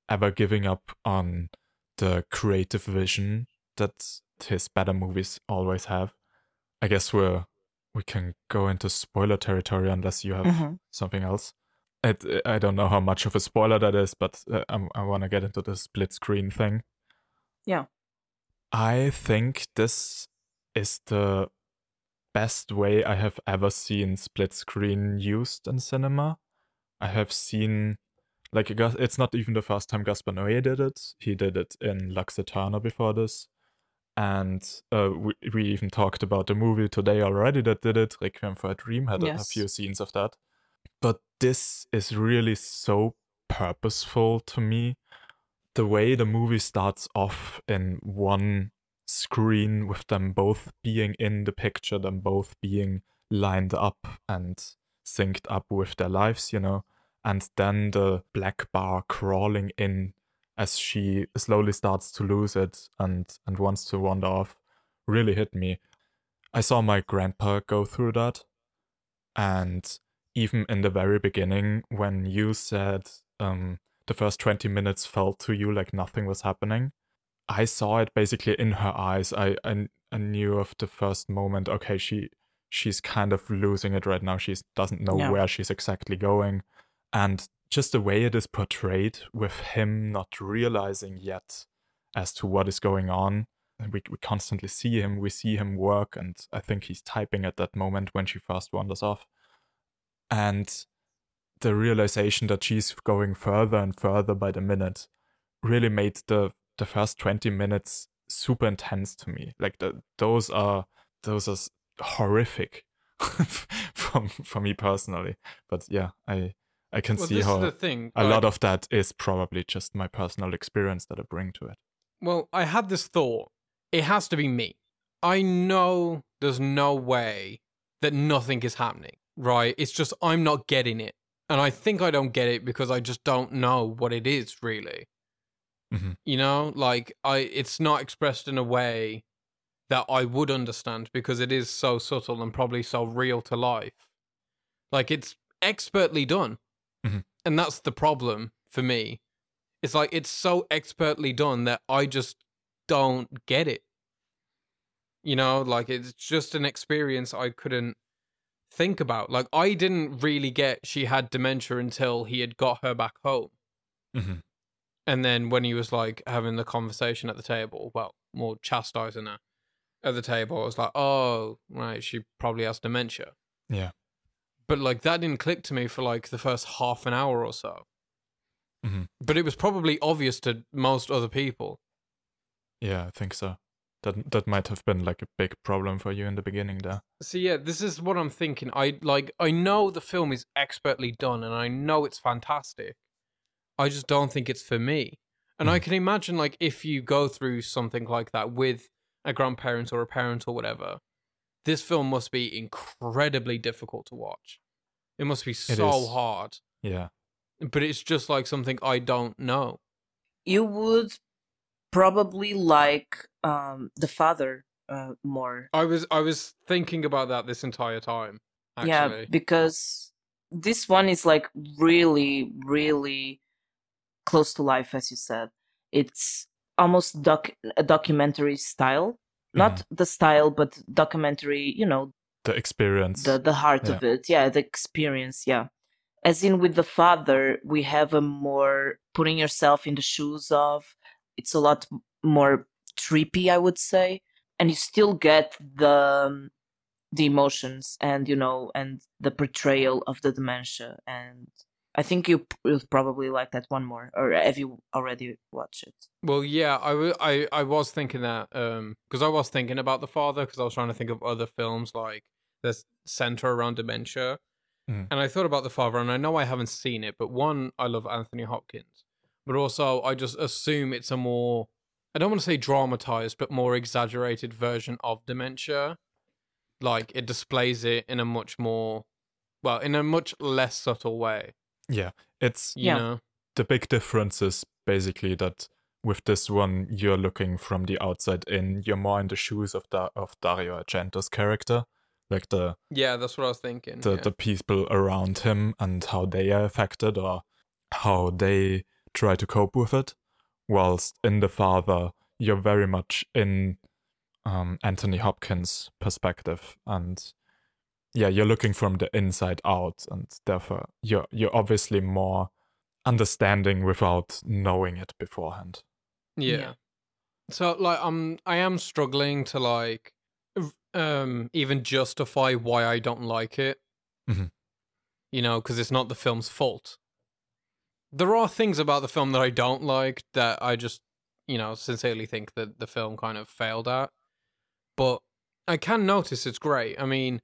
ever giving up on the creative vision that his better movies always have. I guess we're we can go into spoiler territory unless you have Mhm. something else. It, I don't know how much of a spoiler that is, but uh, I want to get into the split screen thing. Yeah. I think this is the best way I have ever seen split screen used in cinema. I have seen, like, it's not even the first time Gaspar Noé did it. He did it in Lux Eterna before this. And uh, we, we even talked about the movie today already that did it. Requiem for a Dream had a- a few scenes of that. But this is really so purposeful to me. The way the movie starts off in one screen with them both being in the picture, them both being lined up and synced up with their lives, you know, and then the black bar crawling in as she slowly starts to lose it and and wants to wander off really hit me. I saw my grandpa go through that and even in the very beginning when you said um the first 20 minutes felt to you like nothing was happening i saw it basically in her eyes i i, I knew of the first moment okay she she's kind of losing it right now she doesn't know Yeah. where she's exactly going and just the way it is portrayed with him not realizing yet as to what is going on. We, we constantly see him we see him work and i think he's typing at that moment when she first wanders off. And the realization that she's going further and further by the minute really made the the first 20 minutes super intense to me. Like the, those are those are horrific from for me personally. But yeah i i can Well, see how is the thing. a like- lot of that is probably just my personal experience that i bring to it Well, I had this thought. It has to be me. I know there's no way that nothing is happening, right? It's just I'm not getting it. And I think I don't get it because I just don't know what it is really. Mhm. You know, like I it's not expressed in a way that I would understand because it is so subtle and probably so real to life. Like it's expertly done. Mhm. And that's the problem for me. It's like it's so expertly done that I just don't get it. You know, like it's just an experience I couldn't think about. Like I didn't really get she had dementia until he had got her back home. Mhm. And then when he was like having the conversation at the table, well, more chastising her at the table, I was like, oh, right, she probably has dementia. yeah But like that didn't click to me for like the first half an hour or so. Mhm. But it was probably obvious to most other people. yeah i think so that that might have been like a big problem for you in the beginning there So yeah, this is what I'm thinking. I like I know the film is expertly done and I know it's fantastic. I just don't think it's for me. And I Mhm. can imagine like if you go through something like that with a grandparent or a parent or whatever, this film must be incredibly difficult to watch. It must be so hard. yeah But it's just like something I don't know. You would probably like um the father uh, more. I was I was thinking about that this entire time. Actually. Yeah, because this one is like really, really close to life, as you said. It's almost doc a documentary style, not the style, but documentary. You know, the experience. the the heart of it yeah the experience yeah as in with the father we have a more putting yourself in the shoes of it's a lot more trippy i would say and you still get the um, the emotions and you know and the portrayal of the dementia and i think you will probably like that one more or have you already watched it Well, yeah, I, w- I, I was thinking that um because I was thinking about the father because I was trying to think of other films like that center around dementia, Mm. and I thought about the father, and I know I haven't seen it, but one, I love Anthony Hopkins, but also I just assume it's a more I don't want to say dramatized, but more exaggerated version of dementia. Like it displays it in a much more, well, in a much less subtle way. Yeah, it's You Yeah. know, the big difference is basically that with this one you're looking from the outside in you're more in the shoes of da- of Dario Argento's character like the yeah, that's what I was thinking. the, yeah. the people around him and how they are affected or how they try to cope with it whilst in the father you're very much in um, Anthony Hopkins perspective and yeah you're looking from the inside out and therefore you're you're obviously more understanding without knowing it beforehand Yeah. Yeah. So like I'm I am struggling to like um even justify why I don't like it. Mhm. You know, because it's not the film's fault. There are things about the film that I don't like that I just, you know, sincerely think that the film kind of failed at. But I can notice it's great. I mean,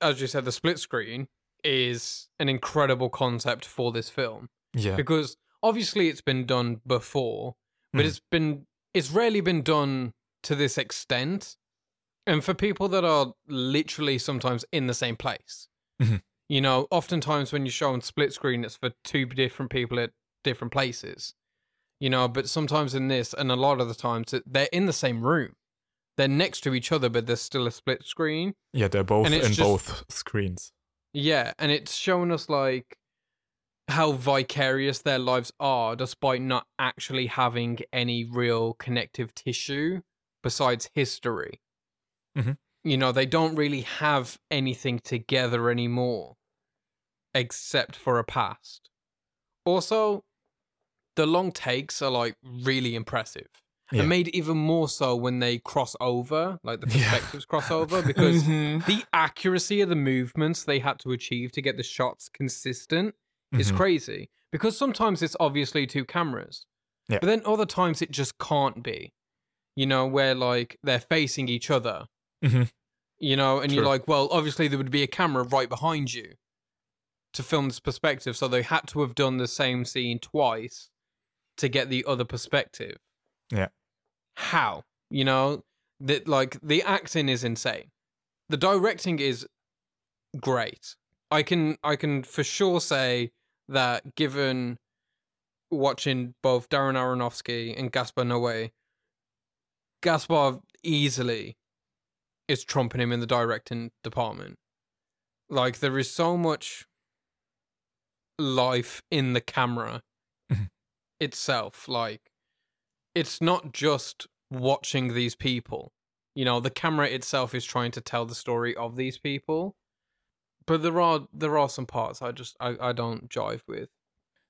as you said, the split screen is an incredible concept for this film yeah because obviously it's been done before, but Mhm. it's been it's rarely been done to this extent, and for people that are literally sometimes in the same place. Mhm. You know, oftentimes when you show on split screen, it's for two different people at different places. You know, but sometimes in this, and a lot of the times, they're in the same room. They're next to each other, but there's still a split screen. yeah they're both in just- both screens Yeah, and it's showing us like how vicarious their lives are despite not actually having any real connective tissue besides history. Mhm. You know, they don't really have anything together anymore except for a past. Also, the long takes are like really impressive. Yeah. And made even more so when they cross over, like the Yeah. perspectives cross over, because Mhm. the accuracy of the movements they had to achieve to get the shots consistent is Mhm. crazy. Because sometimes it's obviously two cameras. Yeah. But then other times it just can't be. You know, where like they're facing each other. Mhm. You know, and you're like, well, obviously there would be a camera right behind you to film this perspective. So they had to have done the same scene twice to get the other perspective. Yeah. How? You know, that like the acting is insane. The directing is great. I can I can for sure say that given watching both Darren Aronofsky and Gaspar Noé, Gaspar easily is trumping him in the directing department. Like there is so much life in the camera itself. Like it's not just watching these people. You know, the camera itself is trying to tell the story of these people. But there are there are some parts I just I, I don't jive with.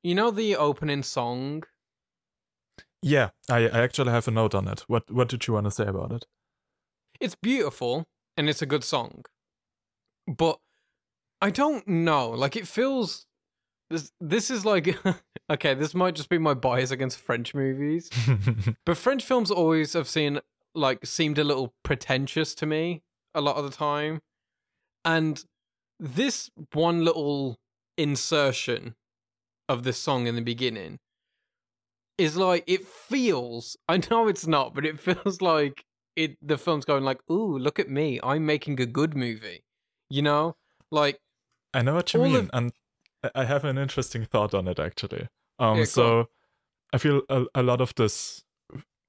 You know the opening song? yeah I, I actually have a note on it what what did you want to say about it It's beautiful and it's a good song. But I don't know. Like it feels this this is like okay, this might just be my bias against French movies. But French films always have seen like seemed a little pretentious to me a lot of the time. And this one little insertion of this song in the beginning is like it feels I know it's not, but it feels like it the film's going like, "Ooh, look at me. I'm making a good movie." You know? Like I know what you mean, of- and I- have an interesting thought on it actually. Um, Yeah, so I feel a, a lot of this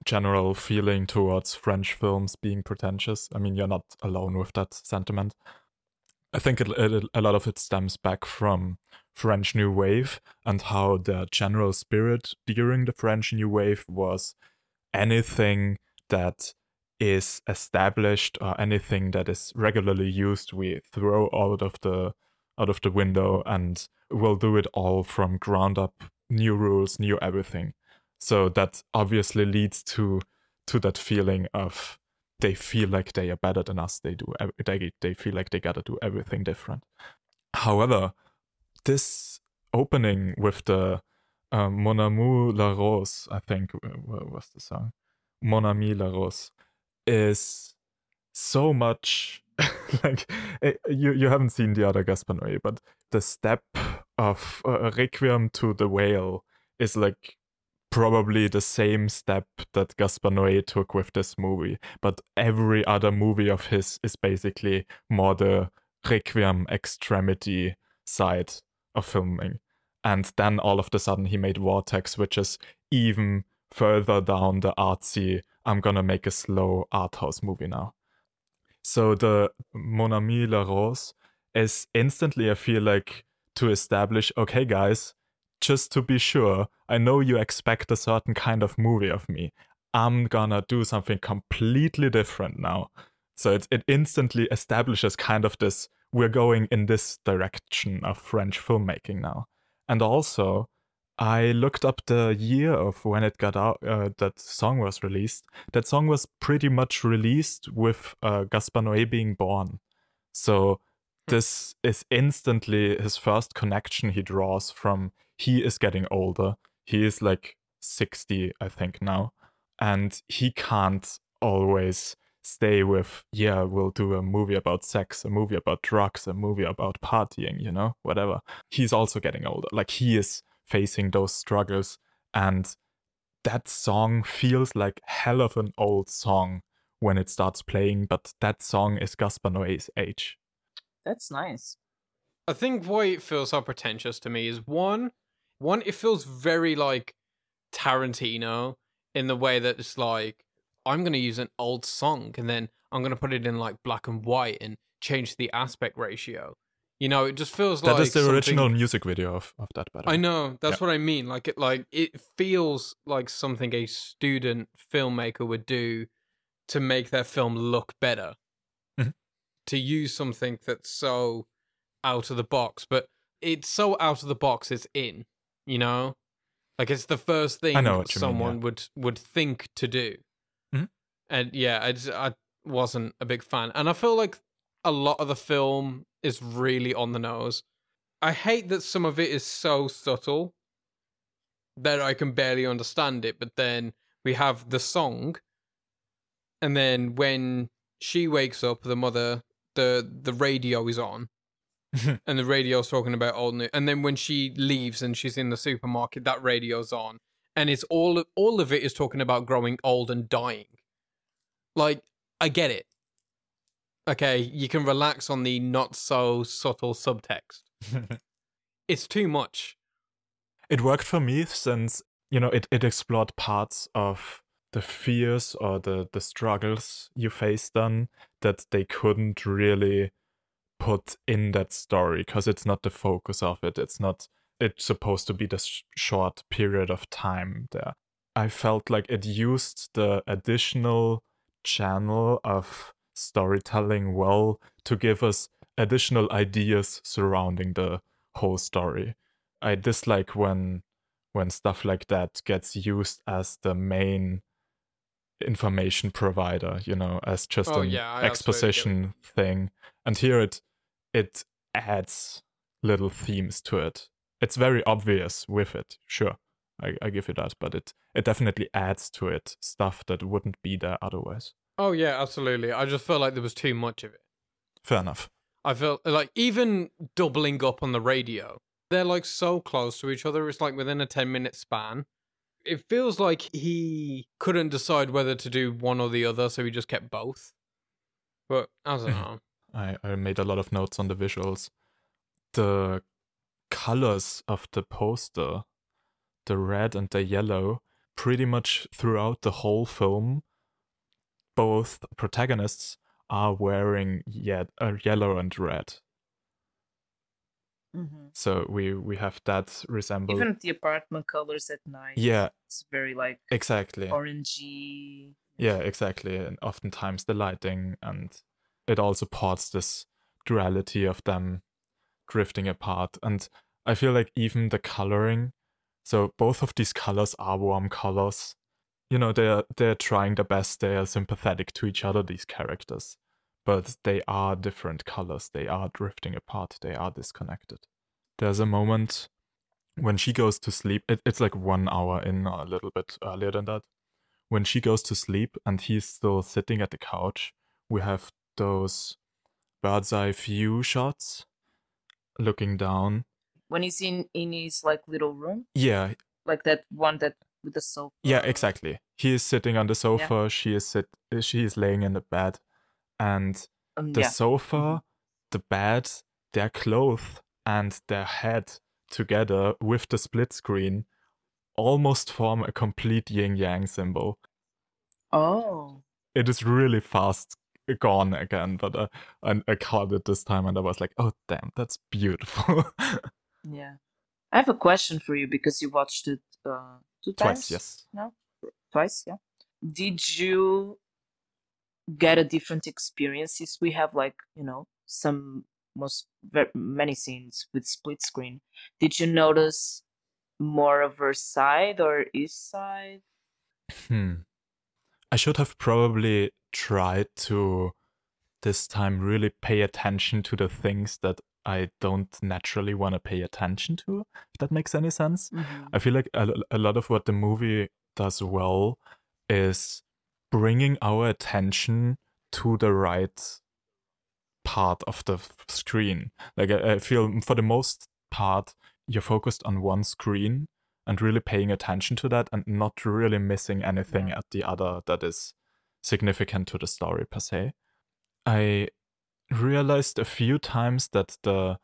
general feeling towards French films being pretentious. I mean, you're not alone with that sentiment. I think it, it, a lot of it stems back from French New Wave and how the general spirit during the French New Wave was anything that is established or anything that is regularly used we throw out of the out of the window and we'll do it all from ground up new rules new everything. So that obviously leads to to that feeling of they feel like they are better than us. They do they, they feel like they gotta do everything different. However this opening with the uh, Mon Amour La Rose, I think was the song. Mon Amie La Rose is so much like eh, you you haven't seen the other Gaspar Noé, but the step of uh, Requiem to the Whale is like probably the same step that Gaspar Noé took with this movie. But every other movie of his is basically more the Requiem extremity side of filming. And then all of a sudden he made Vortex, which is even further down the artsy, I'm gonna make a slow art house movie now. So the Mon Amie La Rose is instantly, I feel like, to establish, okay, guys, just to be sure, I know you expect a certain kind of movie of me. I'm gonna do something completely different now. So it, it instantly establishes kind of this we're going in this direction of French filmmaking now. And also, I looked up the year of when it got out, uh, that song was released. That song was pretty much released with uh, Gaspar Noé being born. So this is instantly his first connection he draws from he is getting older. He is like 60, I think, now. And he can't always stay with, yeah, we'll do a movie about sex, a movie about drugs, a movie about partying, you know, whatever. He's also getting older. Like he is facing those struggles. And that song feels like hell of an old song when it starts playing, but that song is Gaspar Noé's age. That's nice. I think why it feels so pretentious to me is one, one, it feels very like Tarantino in the way that it's like I'm going to use an old song and then I'm going to put it in like black and white and change the aspect ratio. You know, it just feels that like that is the something... original music video of, of that. Better. I know that's yeah. what I mean. Like it, like it feels like something a student filmmaker would do to make their film look better. Mm-hmm. To use something that's so out of the box, but it's so out of the box. It's in. You know, like it's the first thing someone mean, yeah. would would think to do and yeah, I just, I wasn't a big fan, and I feel like a lot of the film is really on the nose. I hate that some of it is so subtle that I can barely understand it. But then we have the song, and then when she wakes up, the mother, the the radio is on, and the radio's talking about old news. And then when she leaves and she's in the supermarket, that radio's on, and it's all all of it is talking about growing old and dying. Like, I get it. Okay, you can relax on the not so subtle subtext. it's too much. It worked for me since, you know, it, it explored parts of the fears or the, the struggles you faced then that they couldn't really put in that story because it's not the focus of it. It's not, it's supposed to be this sh- short period of time there. I felt like it used the additional channel of storytelling well to give us additional ideas surrounding the whole story. I dislike when when stuff like that gets used as the main information provider, you know, as just oh, an yeah, exposition thing. And here it it adds little themes to it. It's very obvious with it, sure. I, I give you that, but it it definitely adds to it stuff that wouldn't be there otherwise. Oh yeah, absolutely. I just felt like there was too much of it. Fair enough. I felt like even doubling up on the radio, they're like so close to each other. It's like within a ten minute span. It feels like he couldn't decide whether to do one or the other, so he just kept both. But I don't know. I, I made a lot of notes on the visuals. The colors of the poster the red and the yellow pretty much throughout the whole film both protagonists are wearing yet uh, yellow and red Mhm. So we we have that resemble. Even the apartment colors at night. yeah, It's very like exactly. orangey. Yeah, exactly. And oftentimes the lighting and it all supports this duality of them drifting apart. And I feel like even the coloring, so both of these colors are warm colors. You know, they're they're trying their best, they are sympathetic to each other, these characters. But they are different colors. They are drifting apart. They are disconnected. There's a moment when she goes to sleep. It, it's like one hour in, or a little bit earlier than that when she goes to sleep and he's still sitting at the couch, we have those bird's eye view shots looking down. When he's in in his like little room, Yeah, like that one that with the sofa. yeah, exactly. He is sitting on the sofa. She is sit. She is laying in the bed, and Um, the yeah. sofa, the bed, their clothes, and their head together with the split screen almost form a complete yin yang symbol. Oh. it is really fast gone again, but uh, I, I caught it this time and I was like, oh, damn, that's beautiful. Yeah. I have a question for you because you watched it uh, two times. Twice, yes. No, twice. Yeah. Did you get a different experiences? We have like you know some most very many scenes with split screen. Did you notice more of her side or his side? Hmm. I should have probably tried to this time really pay attention to the things that I don't naturally want to pay attention to, if that makes any sense. Mhm. I feel like a, a lot of what the movie does well is bringing our attention to the right part of the f- screen. Like I, I feel for the most part, you're focused on one screen and really paying attention to that and not really missing anything Yeah. at the other that is significant to the story per se. I realized a few times that the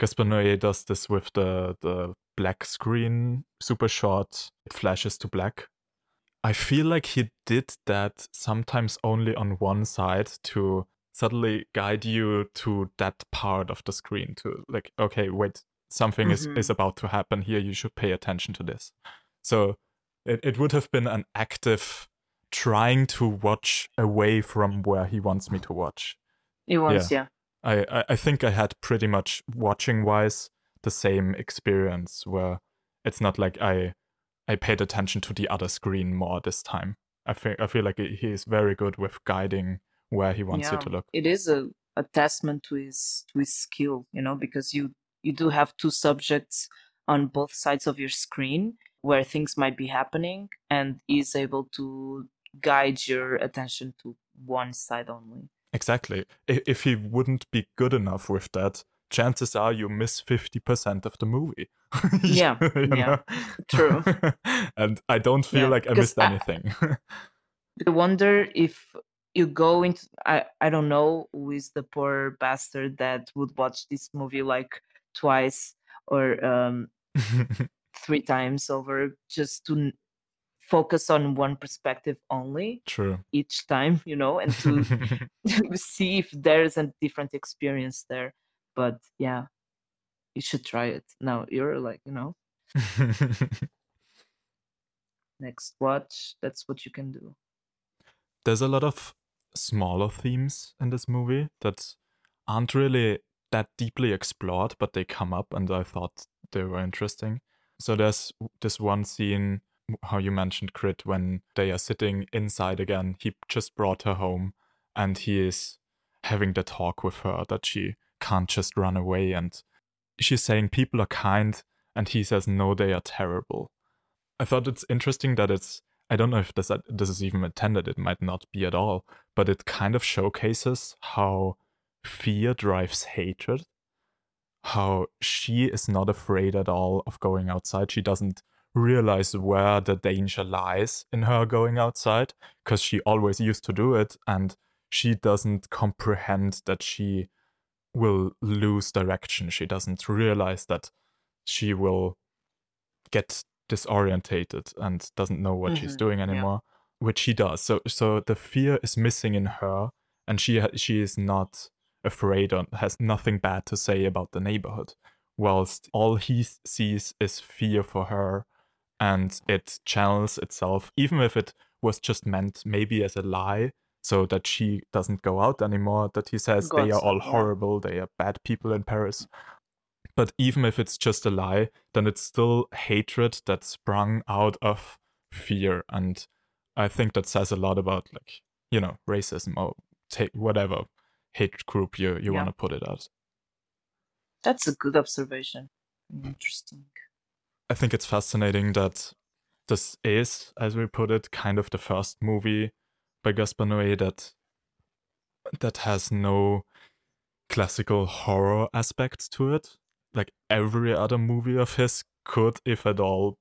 Gaspar Noé does this with the the black screen, super short, it flashes to black. I feel like he did that sometimes only on one side to subtly guide you to that part of the screen to like, okay, wait, something is, Mhm. is about to happen here, you should pay attention to this. So it, it would have been an active trying to watch away from where he wants me to watch. It was yeah. I, I, I think I had pretty much watching wise the same experience where it's not like I I paid attention to the other screen more this time. I feel I feel like he is very good with guiding where he wants you to look. It is a, a testament to his to his skill, you know, because you you do have two subjects on both sides of your screen where things might be happening and is able to guide your attention to one side only. Exactly. If he wouldn't be good enough with that, chances are you miss 50% of the movie. Yeah, yeah. True. and I don't feel Yeah, like I missed I- anything. I wonder if you go into I, I don't know who is the poor bastard that would watch this movie like twice or um three times over just to focus on one perspective only True. each time you know and to see if there's a different experience there but yeah you should try it now you're like you know next watch that's what you can do There's a lot of smaller themes in this movie that aren't really that deeply explored, but they come up and I thought they were interesting. So there's this one scene, how you mentioned Crit, when they are sitting inside again. He just brought her home and he is having the talk with her that she can't just run away. And she's saying people are kind, and he says, no, they are terrible. I thought it's interesting that it's I don't know if this this is even intended. It might not be at all, but it kind of showcases how fear drives hatred. How she is not afraid at all of going outside. She doesn't realize where the danger lies in her going outside because she always used to do it, and she doesn't comprehend that she will lose direction. She doesn't realize that she will get disorientated and doesn't know what she's Mhm, doing yeah. anymore which she does so so the fear is missing in her and she ha- she is not afraid or has nothing bad to say about the neighborhood whilst all he sees is fear for her and it channels itself, even if it was just meant maybe as a lie, so that she doesn't go out anymore, that he says they are all horrible, they are bad people in Paris. But even if it's just a lie, then it's still hatred that sprung out of fear. And I think that says a lot about, like, you know, racism or take whatever hate group you, you Yeah. want to put it as. That's a good observation. Interesting. I think it's fascinating that this is, as we put it, kind of the first movie by Gaspar Noé that that has no classical horror aspects to it. Like every other movie of his could, if at all,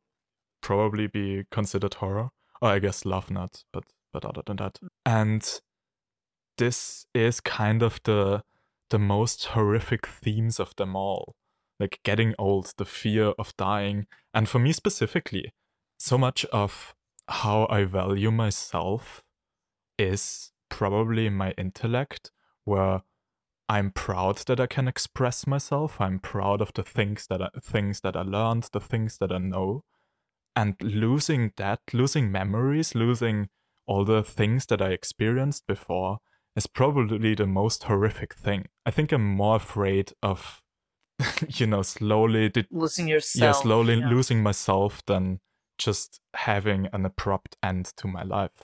probably be considered horror. Or I guess Love Not, but but other than that. And this is kind of the the most horrific themes of them all like getting old, the fear of dying, and for me specifically, so much of how I value myself is probably my intellect, where I'm proud that I can express myself. I'm proud of the things that I, things that I learned, the things that I know, and losing that, losing memories, losing all the things that I experienced before is probably the most horrific thing. I think I'm more afraid of you know slowly Losing yourself. yeah slowly yeah. losing myself than just having an abrupt end to my life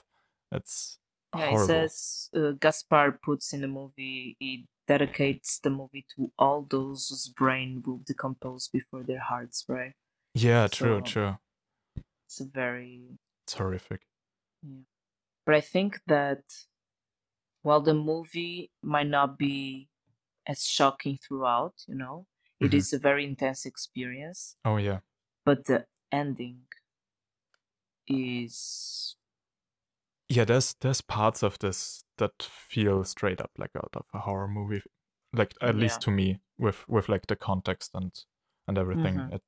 That's Yeah, horrible it says uh, Gaspar puts in the movie, he dedicates the movie to all those whose brain will decompose before their hearts, right? yeah true so- true It's a very. it's horrific Yeah. But I think that while the movie might not be as shocking throughout, you know, it Mhm. is a very intense experience, oh yeah but the ending is. yeah there's there's parts of this that feel straight up like out of a horror movie like at Yeah. least to me with with like the context and and everything Mhm. it,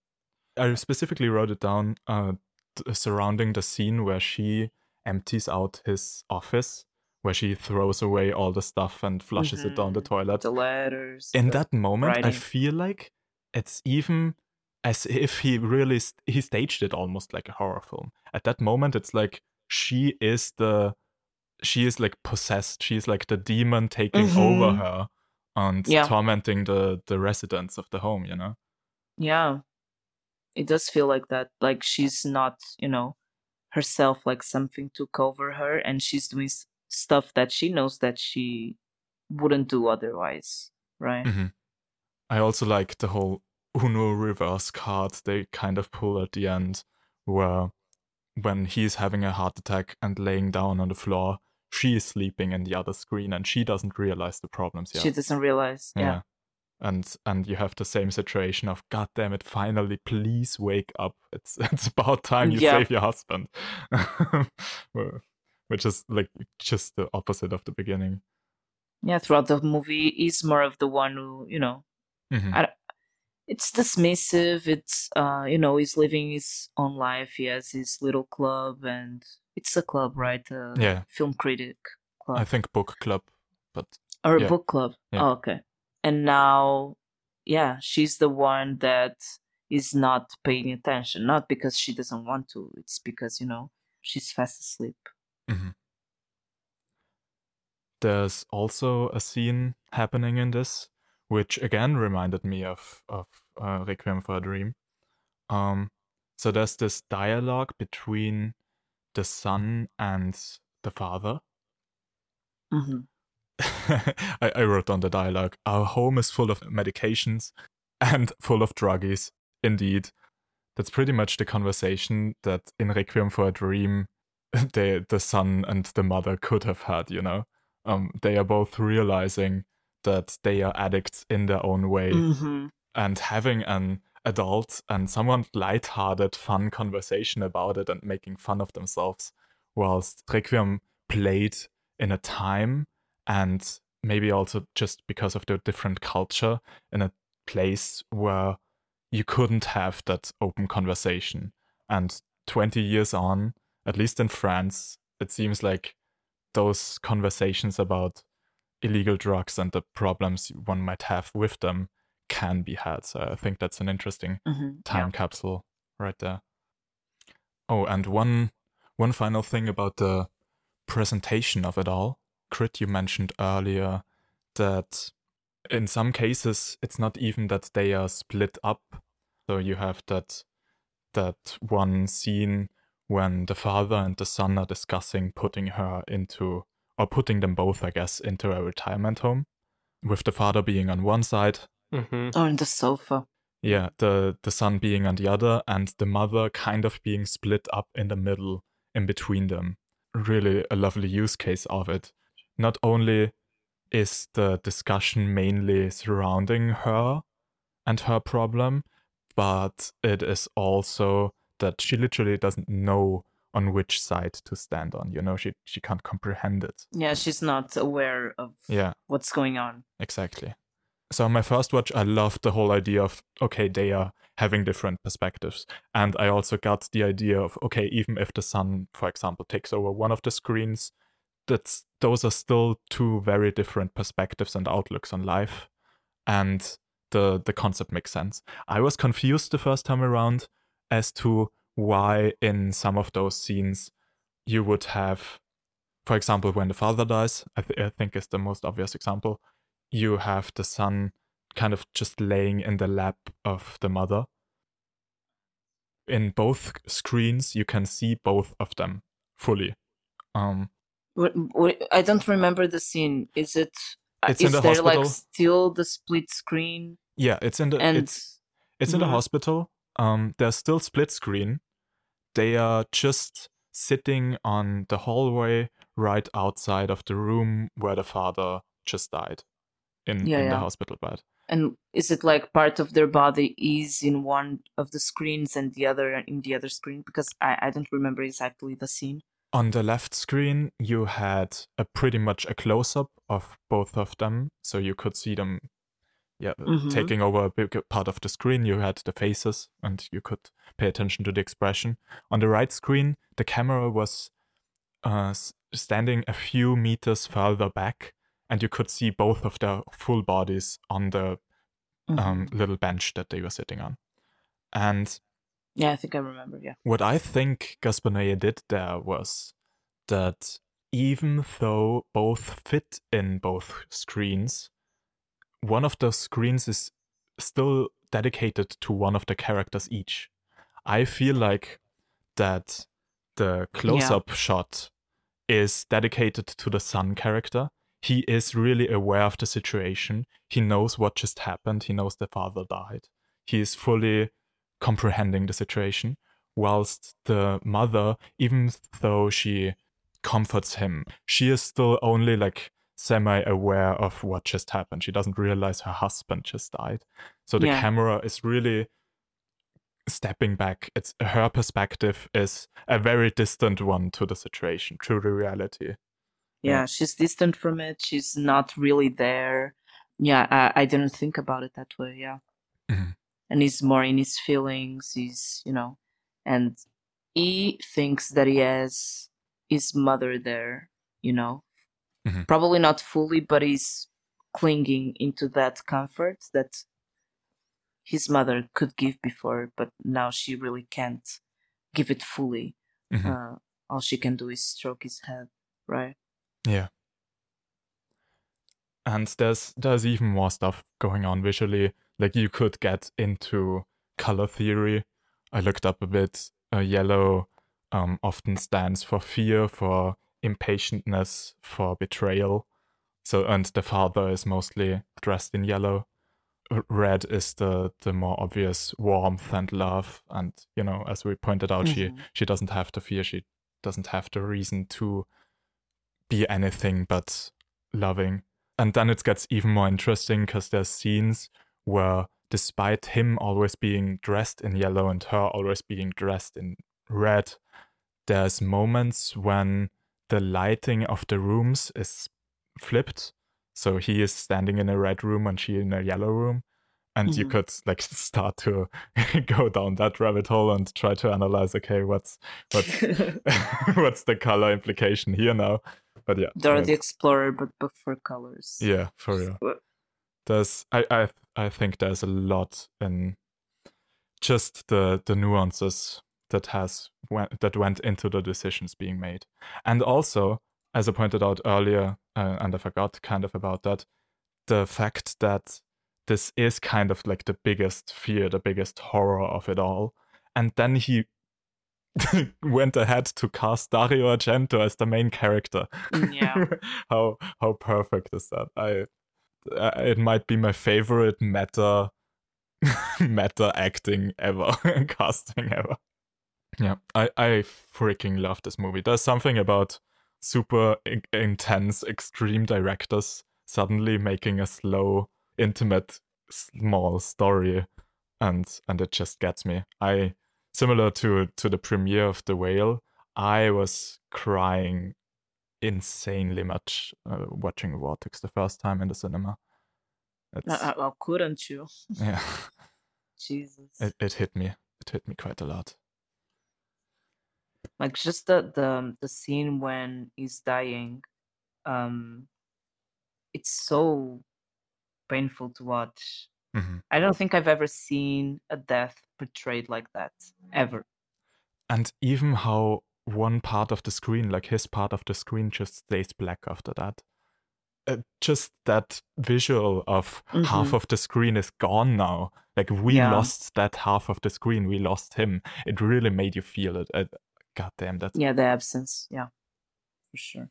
i specifically wrote it down uh t- surrounding the scene where she empties out his office where she throws away all the stuff and flushes it down the Mhm. toilet The letters. in the- that moment i feel like it's even as if he really st- he staged it almost like a horror film at that moment it's like she is the she is like possessed she's like the demon taking over Mhm. her and Yeah. tormenting the the residents of the home you know Yeah. It does feel like that. Like she's not, you know, herself, like something took over her and she's doing stuff that she knows that she wouldn't do otherwise, right? Mhm. I also like the whole Uno reverse card they kind of pull at the end, where when he's having a heart attack and laying down on the floor, she is sleeping in the other screen and she doesn't realize the problems yet. She doesn't realize. Yeah. And and you have the same situation of God damn it, finally, please wake up. It's it's about time you Yeah. save your husband. Well, Which is like just the opposite of the beginning. Yeah, throughout the movie, he's more of the one who, you know, Mhm. I, it's dismissive. It's, uh, you know, he's living his own life. He has his little club, and it's a club, right? A Yeah. film critic club. I think book club, but or a Yeah. book club. Yeah. Oh, okay. And now, yeah, she's the one that is not paying attention. Not because she doesn't want to. It's because you know she's fast asleep. Mhm. There's also a scene happening in this, which again reminded me of of uh, Requiem for a Dream. Um, so there's this dialogue between the son and the father. hmm I, I wrote on the dialogue. Our home is full of medications and full of druggies. Indeed, that's pretty much the conversation that in Requiem for a Dream, the the son and the mother could have had. You know, um, they are both realizing that they are addicts in their own way, hmm and having an adult and somewhat light-hearted, fun conversation about it and making fun of themselves, whilst Requiem played in a time and maybe also just because of the different culture in a place where you couldn't have that open conversation. And 20 years on, at least in France, it seems like those conversations about illegal drugs and the problems one might have with them can be had. So I think that's an interesting hmm time capsule right there. Oh, and one one final thing about the presentation of it all. Crit, you mentioned earlier that in some cases it's not even that they are split up. So you have that that one scene when the father and the son are discussing putting her into or putting them both, I guess, into a retirement home. With the father being on one side hmm Or in the sofa. yeah, the the son being on the other, and the mother kind of being split up in the middle, in between them. Really, a lovely use case of it. Not only is the discussion mainly surrounding her and her problem, but it is also that she literally doesn't know on which side to stand on. You know, she she can't comprehend it. Yeah, she's not aware of Yeah. what's going on. Exactly. So on my first watch, I loved the whole idea of okay, they are having different perspectives, and I also got the idea of okay, even if the son, for example, takes over one of the screens, that's those are still two very different perspectives and outlooks on life, and the the concept makes sense. I was confused the first time around as to why in some of those scenes you would have, for example, when the father dies, I, th- I think is the most obvious example you have the son kind of just laying in the lap of the mother. In both screens, you can see both of them fully. Um, I don't remember the scene. Is it? uh, It's in the there like hospital. still the split screen? yeah, it's in the And it's it's in the Mhm. hospital. Um, there's still split screen. They are just sitting on the hallway right outside of the room where the father just died in Yeah, in the hospital bed. and is it like part of their body is in one of the screens and the other in the other screen? Because I I don't remember exactly the scene. On the left screen, you had a pretty much a close up of both of them, so you could see them, yeah, Mhm. taking over a big part of the screen. You had the faces, and you could pay attention to the expression. On the right screen, the camera was uh, standing a few meters further back, and you could see both of their full bodies on the um, Mhm. little bench that they were sitting on. And Yeah, I think I remember. Yeah. what I think Gaspar did there was that even though both fit in both screens, one of the screens is still dedicated to one of the characters each. I feel like that the close up shot is dedicated to the son character. He is really aware of the situation. He knows what just happened. He knows the father died. He is fully comprehending the situation, whilst the mother, even though she comforts him, she is still only like semi aware of what just happened. She doesn't realize her husband just died. So the Yeah. camera is really stepping back. It's her perspective is a very distant one to the situation, to the reality. yeah Yeah. she's distant from it she's not really there yeah i, I didn't think about it that way yeah Mhm. and he's more in his feelings he's you know and he thinks that he has his mother there you know Mhm. probably not fully but he's clinging into that comfort that his mother could give before but now she really can't give it fully Mhm. uh, all she can do is stroke his head right Yeah. And there's there's even more stuff going on visually. Like you could get into color theory. I looked up a bit. Uh, yellow um, often stands for fear, for impatientness, for betrayal. So and the father is mostly dressed in yellow. Red is the the more obvious warmth and love. And you know, as we pointed out, she Mhm. she doesn't have the fear. She doesn't have the reason to be anything but loving. And then it gets even more interesting because there's scenes where, despite him always being dressed in yellow and her always being dressed in red, there's moments when the lighting of the rooms is flipped. So he is standing in a red room and she in a yellow room. And you Mhm. could like start to go down that rabbit hole and try to analyze, okay, what's what's what's the color implication here now? But yeah, Dora uh, the Explorer, but for colors. yeah, for real. There's I, I I think there's a lot in just the the nuances that has went, that went into the decisions being made, and also as I pointed out earlier, uh, and I forgot kind of about that, the fact that this is kind of like the biggest fear, the biggest horror of it all, and then he went ahead to cast Dario Argento as the main character. Mm, Yeah. how how perfect is that? I uh, it might be my favorite meta meta acting ever casting ever. Yeah, I I freaking love this movie. There's something about super in- intense extreme directors suddenly making a slow intimate small story and and it just gets me. I similar to to the premiere of The Whale, I was crying insanely much uh, watching Vortex the first time in the cinema. It's, Uh, uh, couldn't you? yeah, Jesus. it, it hit me. It hit me quite a lot. Like just the the the scene when he's dying um it's so painful to watch hmm i don't think i've ever seen a death portrayed like that ever And even how one part of the screen, like his part of the screen, just stays black after that. Uh, just that visual of half Mhm. of the screen is gone now. Like we Yeah. lost that half of the screen. We lost him. It really made you feel it. God damn, that yeah the absence yeah for sure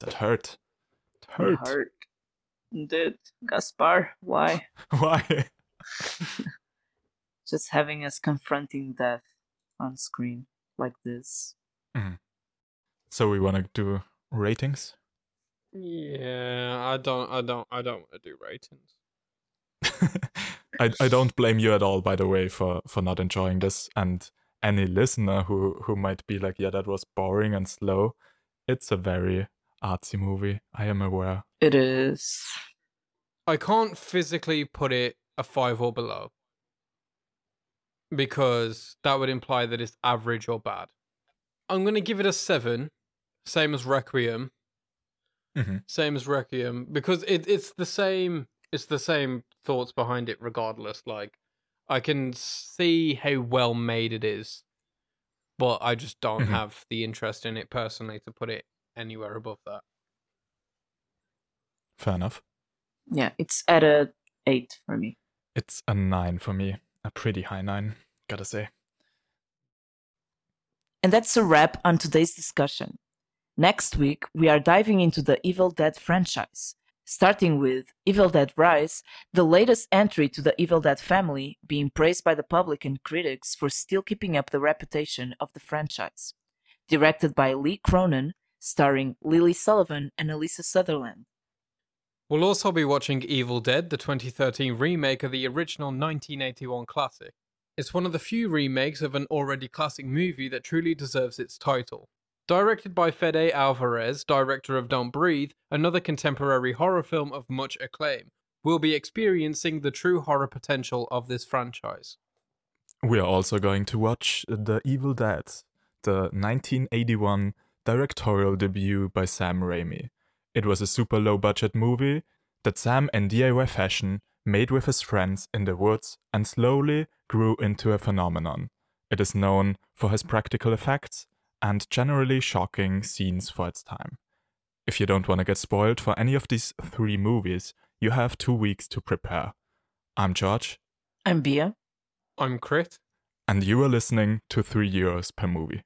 that hurt. It It hurt. hurt Dude, gaspar why Why? just having us confronting death on screen like this mm-hmm. So we want to do ratings. Yeah, I don't, I don't, I don't want to do ratings. I I don't blame you at all, by the way, for for not enjoying this. And any listener who who might be like, yeah, that was boring and slow. It's a very artsy movie. I am aware. it is I can't physically put it a five or below because that would imply that it's average or bad. I'm gonna give it a seven, same as Requiem, Mhm. same as Requiem, because it it's the same. It's the same thoughts behind it, regardless. Like I can see how well made it is, but I just don't Mhm. have the interest in it personally to put it anywhere above that. Fair enough. yeah it's at a eight for me It's a nine for me. A pretty high nine, gotta say. And that's a wrap on today's discussion. Next week, we are diving into the Evil Dead franchise, starting with Evil Dead Rise, the latest entry to the Evil Dead family, being praised by the public and critics for still keeping up the reputation of the franchise. Directed by Lee Cronin, starring Lily Sullivan and Alyssa Sutherland. We'll also be watching Evil Dead, the 2013 remake of the original 1981 classic. It's one of the few remakes of an already classic movie that truly deserves its title. Directed by Fede Alvarez, director of Don't Breathe, another contemporary horror film of much acclaim, we'll be experiencing the true horror potential of this franchise. We are also going to watch The Evil Dead, the 1981 directorial debut by Sam Raimi. It was a super low budget movie that Sam in DIY fashion made with his friends in the woods and slowly grew into a phenomenon. It is known for his practical effects and generally shocking scenes for its time. If you don't want to get spoiled for any of these three movies, you have two weeks to prepare. I'm George, I'm Bia. I'm Crit. and you are listening to 3 euros per movie.